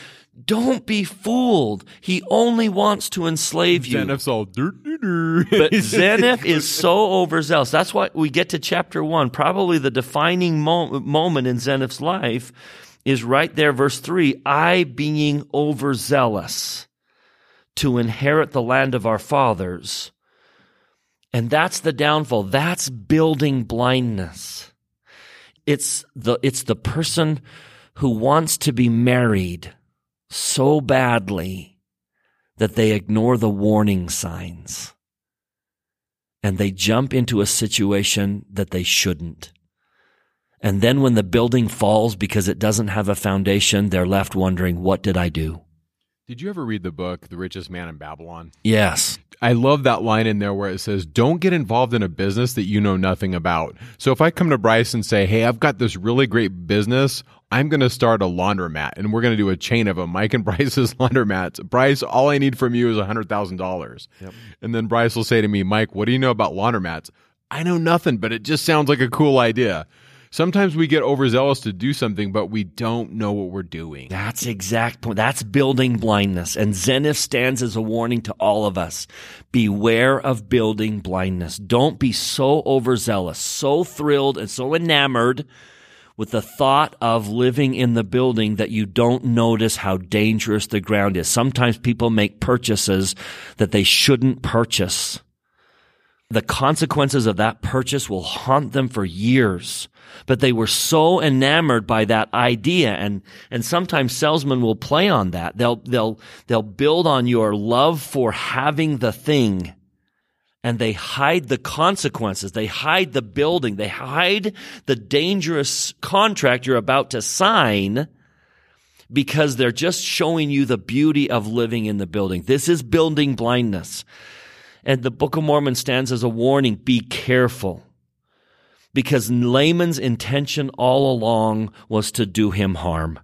don't be fooled. He only wants to enslave you. Zeniff's all dur. But Zeniff is so overzealous. That's why we get to chapter one, probably the defining mo- moment in Zeniff's life is right there, verse three. I being overzealous to inherit the land of our fathers. And that's the downfall. That's building blindness. It's the, it's the person who wants to be married so badly that they ignore the warning signs and they jump into a situation that they shouldn't. And then when the building falls because it doesn't have a foundation, they're left wondering, what did I do? Did you ever read the book The Richest Man in Babylon? Yes. I love that line in there where it says, Don't get involved in a business that you know nothing about. So if I come to Bryce and say, Hey, I've got this really great business, I'm going to start a laundromat and we're going to do a chain of them. Mike and Bryce's laundromats. Bryce, all I need from you is $100,000. Yep. And then Bryce will say to me, Mike, what do you know about laundromats? I know nothing, but it just sounds like a cool idea. Sometimes we get overzealous to do something, but we don't know what we're doing. That's exact point. That's building blindness. And Zeniff stands as a warning to all of us. Beware of building blindness. Don't be so overzealous, so thrilled and so enamored with the thought of living in the building that you don't notice how dangerous the ground is. Sometimes people make purchases that they shouldn't purchase. The consequences of that purchase will haunt them for years. But they were so enamored by that idea and, and sometimes salesmen will play on that. They'll, they'll, they'll build on your love for having the thing and they hide the consequences. They hide the building. They hide the dangerous contract you're about to sign because they're just showing you the beauty of living in the building. This is building blindness. And the Book of Mormon stands as a warning. Be careful. Because Laman's intention all along was to do him harm.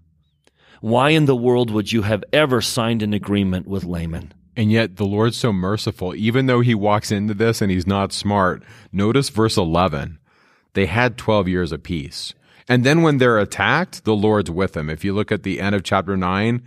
Why in the world would you have ever signed an agreement with Laman? And yet the Lord's so merciful, even though he walks into this and he's not smart. Notice verse 11. They had 12 years of peace. And then when they're attacked, the Lord's with them. If you look at the end of chapter 9,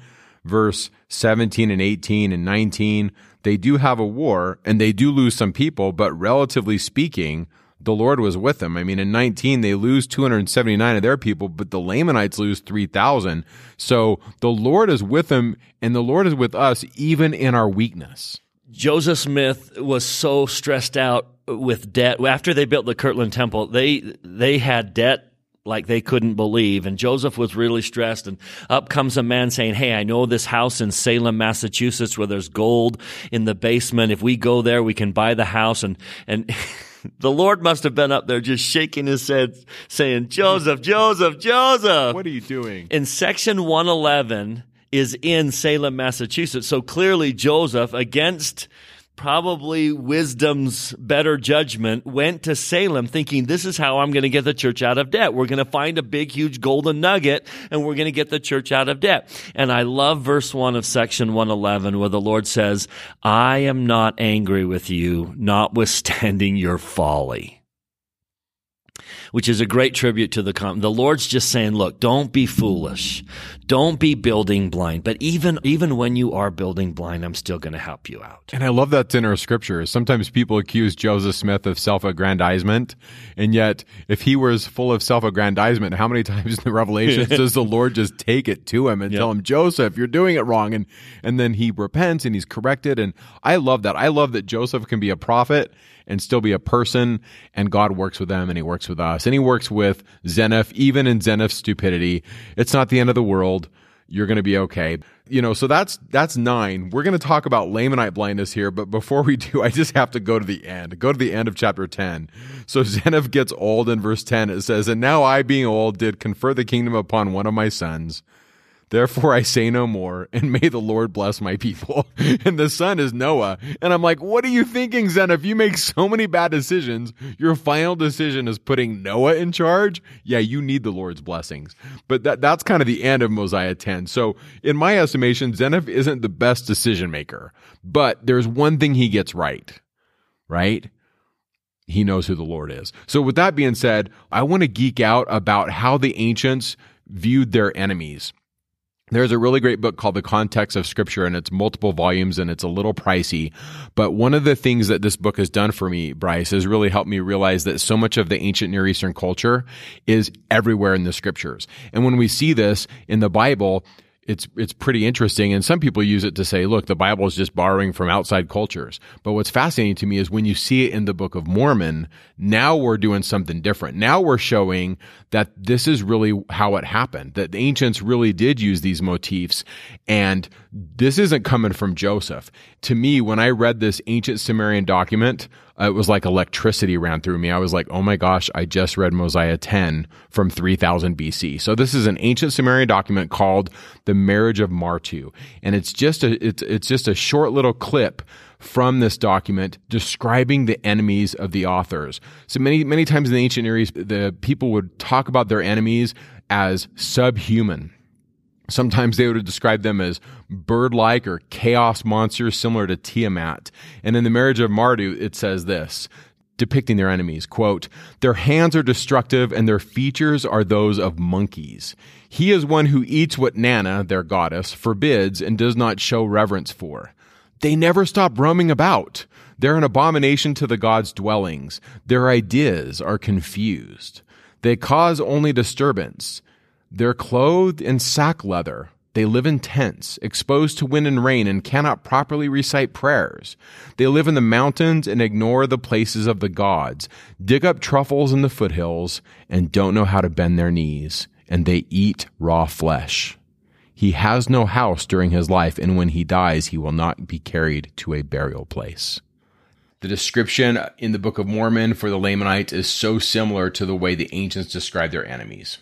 verse 17 and 18 and 19, they do have a war and they do lose some people, but relatively speaking, the Lord was with them. I mean, in 19, they lose 279 of their people, but the Lamanites lose 3,000. So the Lord is with them, and the Lord is with us even in our weakness. Joseph Smith was so stressed out with debt after they built the Kirtland Temple. They they had debt like they couldn't believe. And Joseph was really stressed. And up comes a man saying, Hey, I know this house in Salem, Massachusetts where there's gold in the basement. If we go there, we can buy the house. And, and the Lord must have been up there just shaking his head saying, Joseph, Joseph, Joseph. What are you doing? In section 111 is in Salem, Massachusetts. So clearly Joseph against probably wisdom's better judgment, went to Salem thinking, this is how I'm going to get the church out of debt. We're going to find a big, huge golden nugget and we're going to get the church out of debt. And I love verse one of section 111 where the Lord says, I am not angry with you, notwithstanding your folly which is a great tribute to the the Lord's just saying, look, don't be foolish. Don't be building blind. But even even when you are building blind, I'm still going to help you out. And I love that's in our scriptures. Sometimes people accuse Joseph Smith of self-aggrandizement, and yet if he was full of self-aggrandizement, how many times in the Revelations does the Lord just take it to him and yep. tell him, "Joseph, you're doing it wrong," and and then he repents and he's corrected. And I love that. I love that Joseph can be a prophet and still be a person, and God works with them and He works with us, and He works with Zeniff, even in Zeniff's stupidity. It's not the end of the world. You're going to be okay. You know, so that's that's nine. We're going to talk about Lamanite blindness here, but before we do, I just have to go to the end. Go to the end of chapter 10. So Zeniff gets old in verse 10. It says, And now I, being old, did confer the kingdom upon one of my sons. Therefore I say no more, and may the Lord bless my people. and the son is Noah. And I'm like, what are you thinking, Zen? If you make so many bad decisions, your final decision is putting Noah in charge. Yeah, you need the Lord's blessings. But that, that's kind of the end of Mosiah 10. So in my estimation, Zeniff isn't the best decision maker, but there's one thing he gets right, right? He knows who the Lord is. So with that being said, I want to geek out about how the ancients viewed their enemies. There's a really great book called The Context of Scripture, and it's multiple volumes and it's a little pricey. But one of the things that this book has done for me, Bryce, has really helped me realize that so much of the ancient Near Eastern culture is everywhere in the scriptures. And when we see this in the Bible, it's it's pretty interesting. And some people use it to say look the bible is just borrowing from outside cultures. But what's fascinating to me is when you see it in the book of mormon now we're doing something different. Now we're showing that this is really how it happened that the ancients really did use these motifs and this isn't coming from joseph to me when i read this ancient sumerian document it was like electricity ran through me. I was like, oh my gosh, I just read Mosiah 10 from 3000 BC. So this is an ancient Sumerian document called the Marriage of Martu. And it's just a, it's, it's just a short little clip from this document describing the enemies of the authors. So many, many times in the ancient Near East, the people would talk about their enemies as subhuman. Sometimes they would describe them as bird like or chaos monsters similar to Tiamat. And in the marriage of Martu, it says this depicting their enemies quote their hands are destructive and their features are those of monkeys. He is one who eats what Nanna their goddess forbids and does not show reverence for. They never stop roaming about. They're an abomination to the gods dwellings. Their ideas are confused. They cause only disturbance they're clothed in sack leather. They live in tents, exposed to wind and rain, and cannot properly recite prayers. They live in the mountains and ignore the places of the gods, dig up truffles in the foothills, and don't know how to bend their knees. And they eat raw flesh. He has no house during his life, and when he dies, he will not be carried to a burial place. The description in the Book of Mormon for the Lamanites is so similar to the way the ancients describe their enemies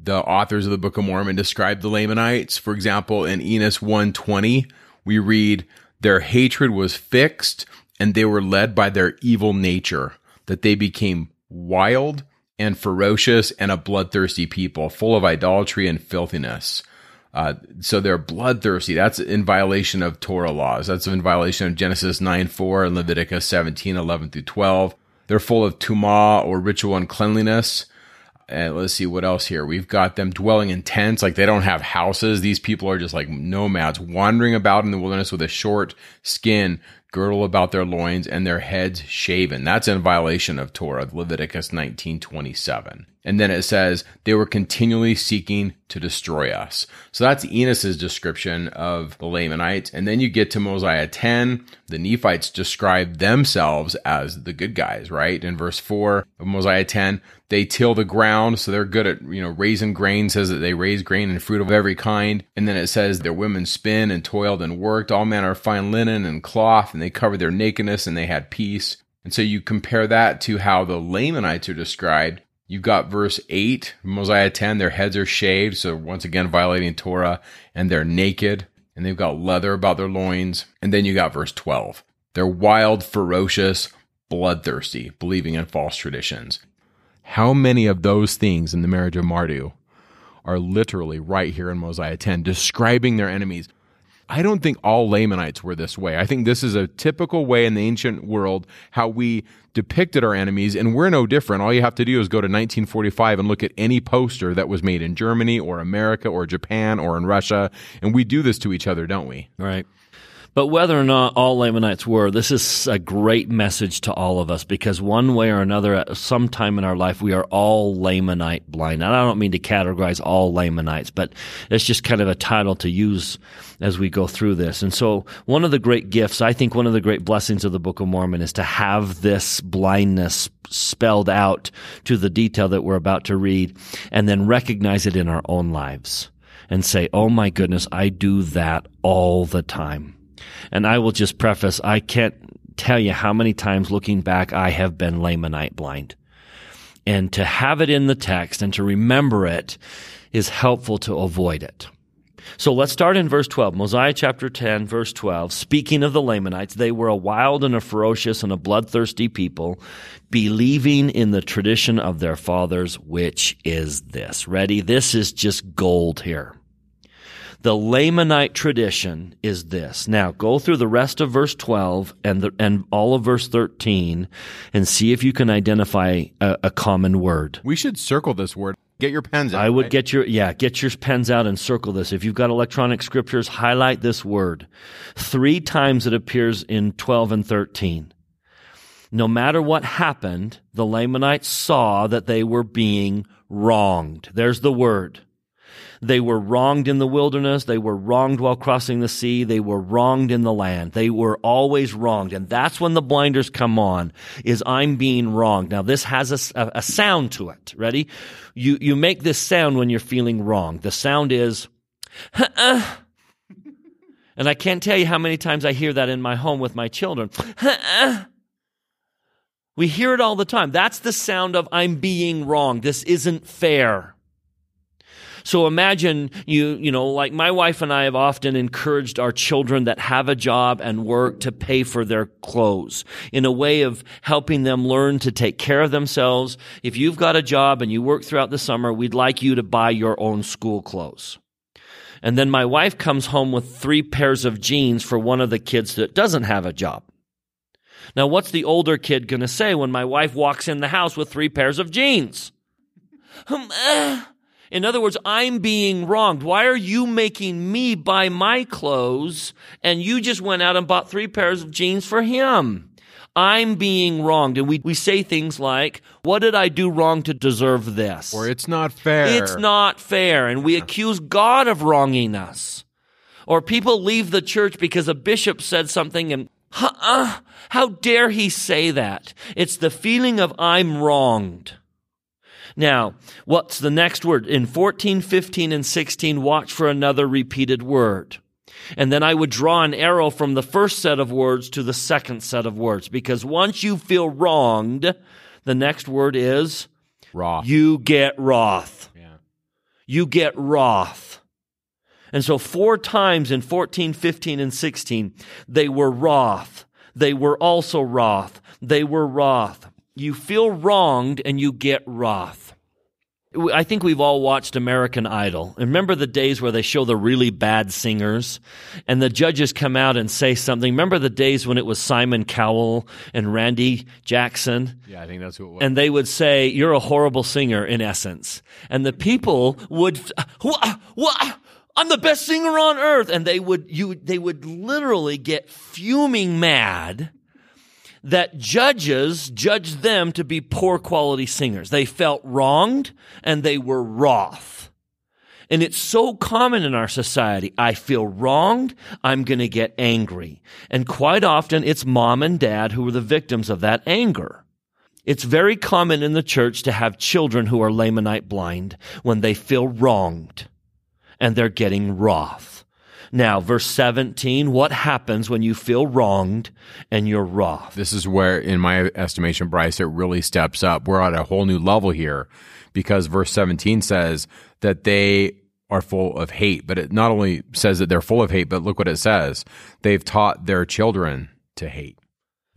the authors of the Book of Mormon describe the Lamanites. For example, in Enos 120, we read, Their hatred was fixed, and they were led by their evil nature, that they became wild and ferocious and a bloodthirsty people, full of idolatry and filthiness. Uh, so they're bloodthirsty. That's in violation of Torah laws. That's in violation of Genesis 9 4 and Leviticus 17 11 through 12. They're full of tumah or ritual uncleanliness And let's see what else here. We've got them dwelling in tents, like they don't have houses. These people are just like nomads wandering about in the wilderness with a short skin girdle about their loins and their heads shaven. That's in violation of Torah, Leviticus 19:27. And then it says they were continually seeking to destroy us. So that's Enos's description of the Lamanites. And then you get to Mosiah 10. The Nephites describe themselves as the good guys, right? In verse 4 of Mosiah 10, they till the ground, so they're good at, you know, raising grain, says that they raise grain and fruit of every kind. And then it says their women spin and toiled and worked, all manner of fine linen and cloth, and they covered their nakedness and they had peace. And so you compare that to how the Lamanites are described. You've got verse 8, Mosiah 10, their heads are shaved, so once again violating Torah, and they're naked, and they've got leather about their loins. And then you got verse 12. They're wild, ferocious, bloodthirsty, believing in false traditions. How many of those things in the marriage of Martu are literally right here in Mosiah 10, describing their enemies? I don't think all Lamanites were this way. I think this is a typical way in the ancient world how we depicted our enemies, and we're no different. All you have to do is go to 1945 and look at any poster that was made in Germany or America or Japan or in Russia, and we do this to each other, don't we? Right. But whether or not all Lamanites were, this is a great message to all of us because one way or another, at some time in our life, we are all Lamanite blind. And I don't mean to categorize all Lamanites, but it's just kind of a title to use as we go through this. And so one of the great gifts, I think one of the great blessings of the Book of Mormon is to have this blindness spelled out to the detail that we're about to read and then recognize it in our own lives and say, Oh my goodness, I do that all the time. And I will just preface, I can't tell you how many times looking back I have been Lamanite blind. And to have it in the text and to remember it is helpful to avoid it. So let's start in verse 12. Mosiah chapter 10, verse 12. Speaking of the Lamanites, they were a wild and a ferocious and a bloodthirsty people, believing in the tradition of their fathers, which is this. Ready? This is just gold here. The Lamanite tradition is this. Now go through the rest of verse 12 and the, and all of verse 13 and see if you can identify a, a common word. We should circle this word. Get your pens out. I would right? get your yeah, get your pens out and circle this. If you've got electronic scriptures, highlight this word. 3 times it appears in 12 and 13. No matter what happened, the Lamanites saw that they were being wronged. There's the word. They were wronged in the wilderness. They were wronged while crossing the sea. They were wronged in the land. They were always wronged. And that's when the blinders come on is I'm being wronged. Now this has a, a sound to it. Ready? You, you make this sound when you're feeling wrong. The sound is, and I can't tell you how many times I hear that in my home with my children. we hear it all the time. That's the sound of I'm being wrong. This isn't fair. So imagine you, you know, like my wife and I have often encouraged our children that have a job and work to pay for their clothes in a way of helping them learn to take care of themselves. If you've got a job and you work throughout the summer, we'd like you to buy your own school clothes. And then my wife comes home with three pairs of jeans for one of the kids that doesn't have a job. Now, what's the older kid going to say when my wife walks in the house with three pairs of jeans? Um, eh. In other words, I'm being wronged. Why are you making me buy my clothes and you just went out and bought three pairs of jeans for him? I'm being wronged. And we, we say things like, what did I do wrong to deserve this? Or it's not fair. It's not fair. And we accuse God of wronging us. Or people leave the church because a bishop said something and, uh, how dare he say that? It's the feeling of I'm wronged. Now, what's the next word? In 14, 15, and 16, watch for another repeated word. And then I would draw an arrow from the first set of words to the second set of words. Because once you feel wronged, the next word is wrath. You get wrath. Yeah. You get wrath. And so four times in 14, 15, and 16, they were wrath. They were also wrath. They were wrath. You feel wronged and you get wrath. I think we've all watched American Idol. Remember the days where they show the really bad singers and the judges come out and say something. Remember the days when it was Simon Cowell and Randy Jackson? Yeah, I think that's what it was. And they would say, You're a horrible singer, in essence. And the people would, what? What? I'm the best singer on earth. And they would, you, they would literally get fuming mad that judges judged them to be poor quality singers. They felt wronged and they were wroth. And it's so common in our society. I feel wronged. I'm going to get angry. And quite often it's mom and dad who are the victims of that anger. It's very common in the church to have children who are Lamanite blind when they feel wronged and they're getting wroth. Now, verse 17, what happens when you feel wronged and you're wroth? This is where, in my estimation, Bryce, it really steps up. We're at a whole new level here because verse 17 says that they are full of hate, but it not only says that they're full of hate, but look what it says. They've taught their children to hate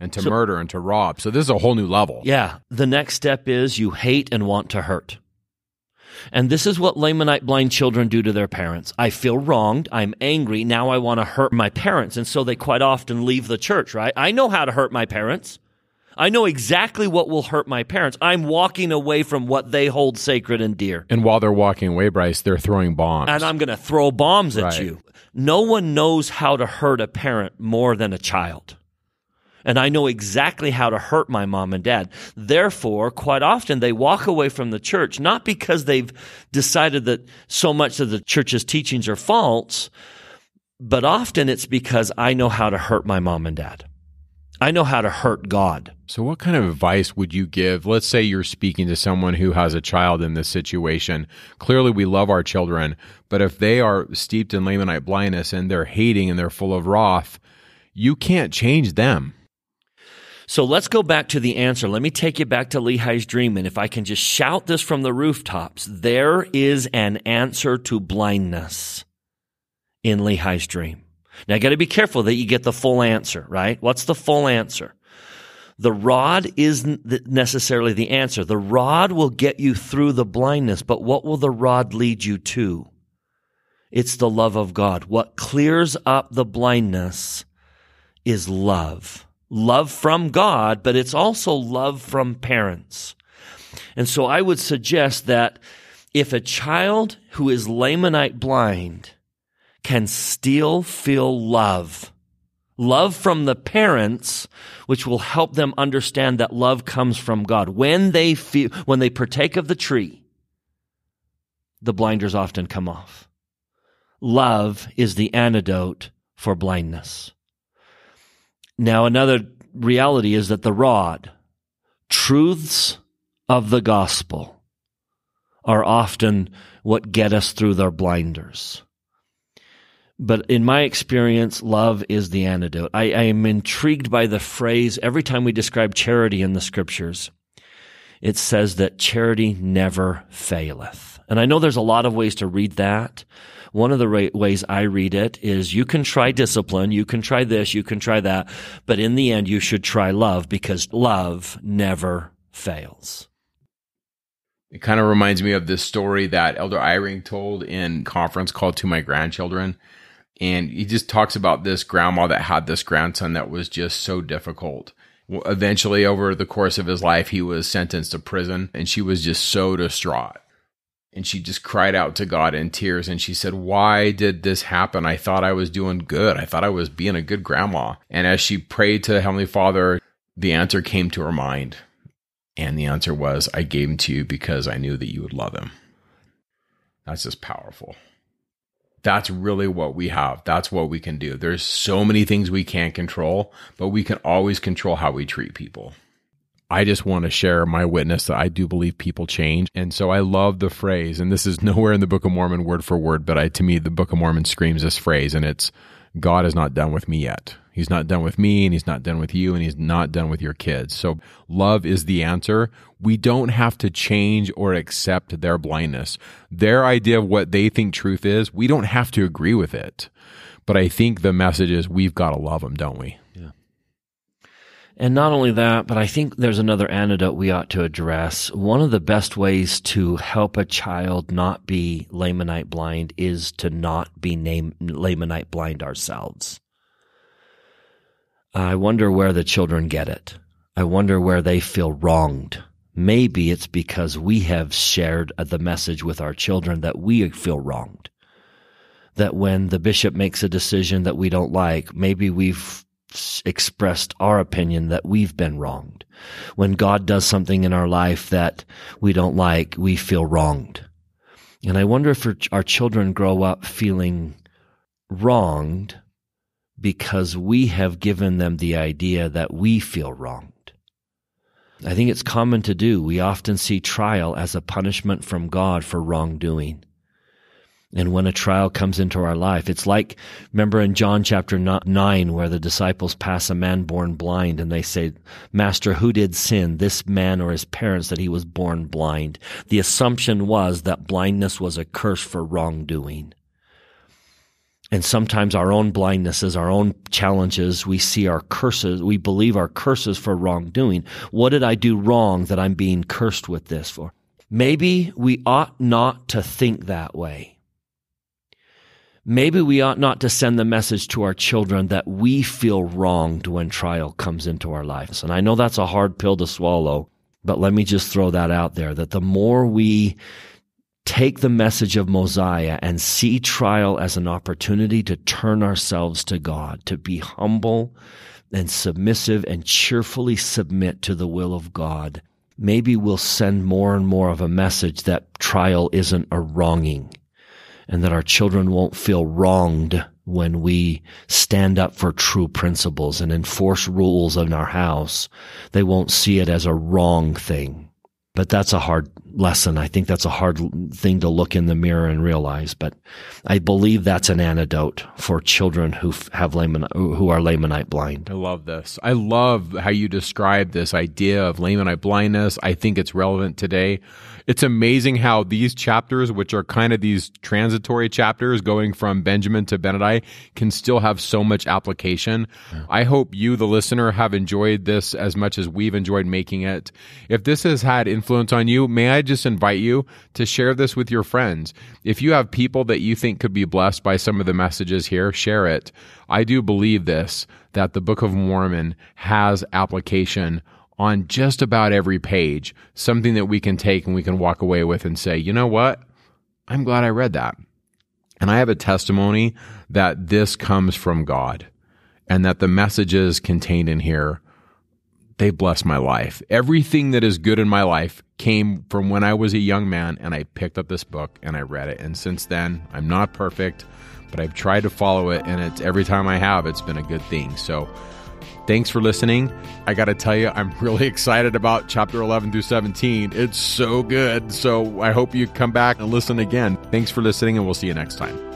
and to so, murder and to rob. So this is a whole new level. Yeah. The next step is you hate and want to hurt. And this is what Lamanite blind children do to their parents. I feel wronged. I'm angry. Now I want to hurt my parents. And so they quite often leave the church, right? I know how to hurt my parents. I know exactly what will hurt my parents. I'm walking away from what they hold sacred and dear. And while they're walking away, Bryce, they're throwing bombs. And I'm going to throw bombs at right. you. No one knows how to hurt a parent more than a child and I know exactly how to hurt my mom and dad. Therefore, quite often they walk away from the church, not because they've decided that so much of the church's teachings are false, but often it's because I know how to hurt my mom and dad. I know how to hurt God. So, what kind of advice would you give? Let's say you're speaking to someone who has a child in this situation. Clearly, we love our children, but if they are steeped in Lamanite blindness and they're hating and they're full of wrath, you can't change them. So let's go back to the answer. Let me take you back to Lehi's dream. And if I can just shout this from the rooftops, there is an answer to blindness in Lehi's dream. Now, I got to be careful that you get the full answer, right? What's the full answer? The rod isn't necessarily the answer. The rod will get you through the blindness, but what will the rod lead you to? It's the love of God. What clears up the blindness is love love from God, but it's also love from parents. And so I would suggest that if a child who is Lamanite blind can still feel love, love from the parents, which will help them understand that love comes from God. When they feel, when they partake of the tree, the blinders often come off. Love is the antidote for blindness. Now, another reality is that the rod, truths of the gospel, are often what get us through their blinders. But in my experience, love is the antidote. I, I, am intrigued by the phrase every time we describe charity in the scriptures. It says that charity never faileth. And I know there's a lot of ways to read that. One of the ways I read it is you can try discipline, you can try this, you can try that, but in the end, you should try love because love never fails. It kind of reminds me of this story that Elder Eyring told in conference called To My Grandchildren. And he just talks about this grandma that had this grandson that was just so difficult. Eventually, over the course of his life, he was sentenced to prison, and she was just so distraught and she just cried out to God in tears and she said, Why did this happen? I thought I was doing good. I thought I was being a good grandma. And as she prayed to Heavenly Father, the answer came to her mind. And the answer was, I gave him to you because I knew that you would love him. That's just powerful. That's really what we have. That's what we can do. There's so many things we can't control, but we can always control how we treat people. I just want to share my witness that I do believe people change. And so I love the phrase, and this is nowhere in the Book of Mormon word for word, but I, to me, the Book of Mormon screams this phrase, and it's God is not done with me yet. He's not done with me, and He's not done with you, and He's not done with your kids. So love is the answer. We don't have to change or accept their blindness. Their idea of what they think truth is, we don't have to agree with it. But I think the message is we've got to love them, don't we? And not only that, but I think there's another antidote we ought to address. One of the best ways to help a child not be Lamanite blind is to not be name, Lamanite blind ourselves. I wonder where the children get it. I wonder where they feel wronged. Maybe it's because we have shared the message with our children that we feel wronged. That when the bishop makes a decision that we don't like, maybe we've expressed our opinion that we've been wronged. When God does something in our life that we don't like, we feel wronged. And I wonder if our children grow up feeling wronged because we have given them the idea that we feel wronged. I think it's common to do. We often see trial as a punishment from God for wrongdoing. And when a trial comes into our life, it's like, remember in John chapter 9, where the disciples pass a man born blind and they say, Master, who did sin, this man or his parents, that he was born blind? The assumption was that blindness was a curse for wrongdoing. And sometimes our own blindnesses, our own challenges, we see our curses, we believe our curses for wrongdoing. What did I do wrong that I'm being cursed with this for? Maybe we ought not to think that way maybe we ought not to send the message to our children that we feel wronged when trial comes into our lives. And I know that's a hard pill to swallow, but let me just throw that out there that the more we take the message of Mosiah and see trial as an opportunity to turn ourselves to God, to be humble and submissive and cheerfully submit to the will of God, maybe we'll send more and more of a message that trial isn't a wronging and that our children won't feel wronged when we stand up for true principles and enforce rules in our house. They won't see it as a wrong thing. But that's a hard lesson. I think that's a hard thing to look in the mirror and realize. But I believe that's an antidote for children who have layman, who are Lamanite blind. I love this. I love how you describe this idea of Lamanite blindness. I think it's relevant today it's amazing how these chapters, which are kind of these transitory chapters going from Benjamin to Abinadi, can still have so much application. Yeah. I hope you, the listener, have enjoyed this as much as we've enjoyed making it. If this has had influence on you, may I just invite you to share this with your friends? If you have people that you think could be blessed by some of the messages here, share it. I do believe this, that the Book of Mormon has application on just about every page, something that we can take and we can walk away with and say, you know what? I'm glad I read that. And I have a testimony that this comes from God and that the messages contained in here, they bless my life. Everything that is good in my life came from when I was a young man and I picked up this book and I read it. And since then, I'm not perfect, but I've tried to follow it. And it's every time I have, it's been a good thing. So Thanks for listening. I got to tell you, I'm really excited about chapter 11 through 17. It's so good. So I hope you come back and listen again. Thanks for listening, and we'll see you next time.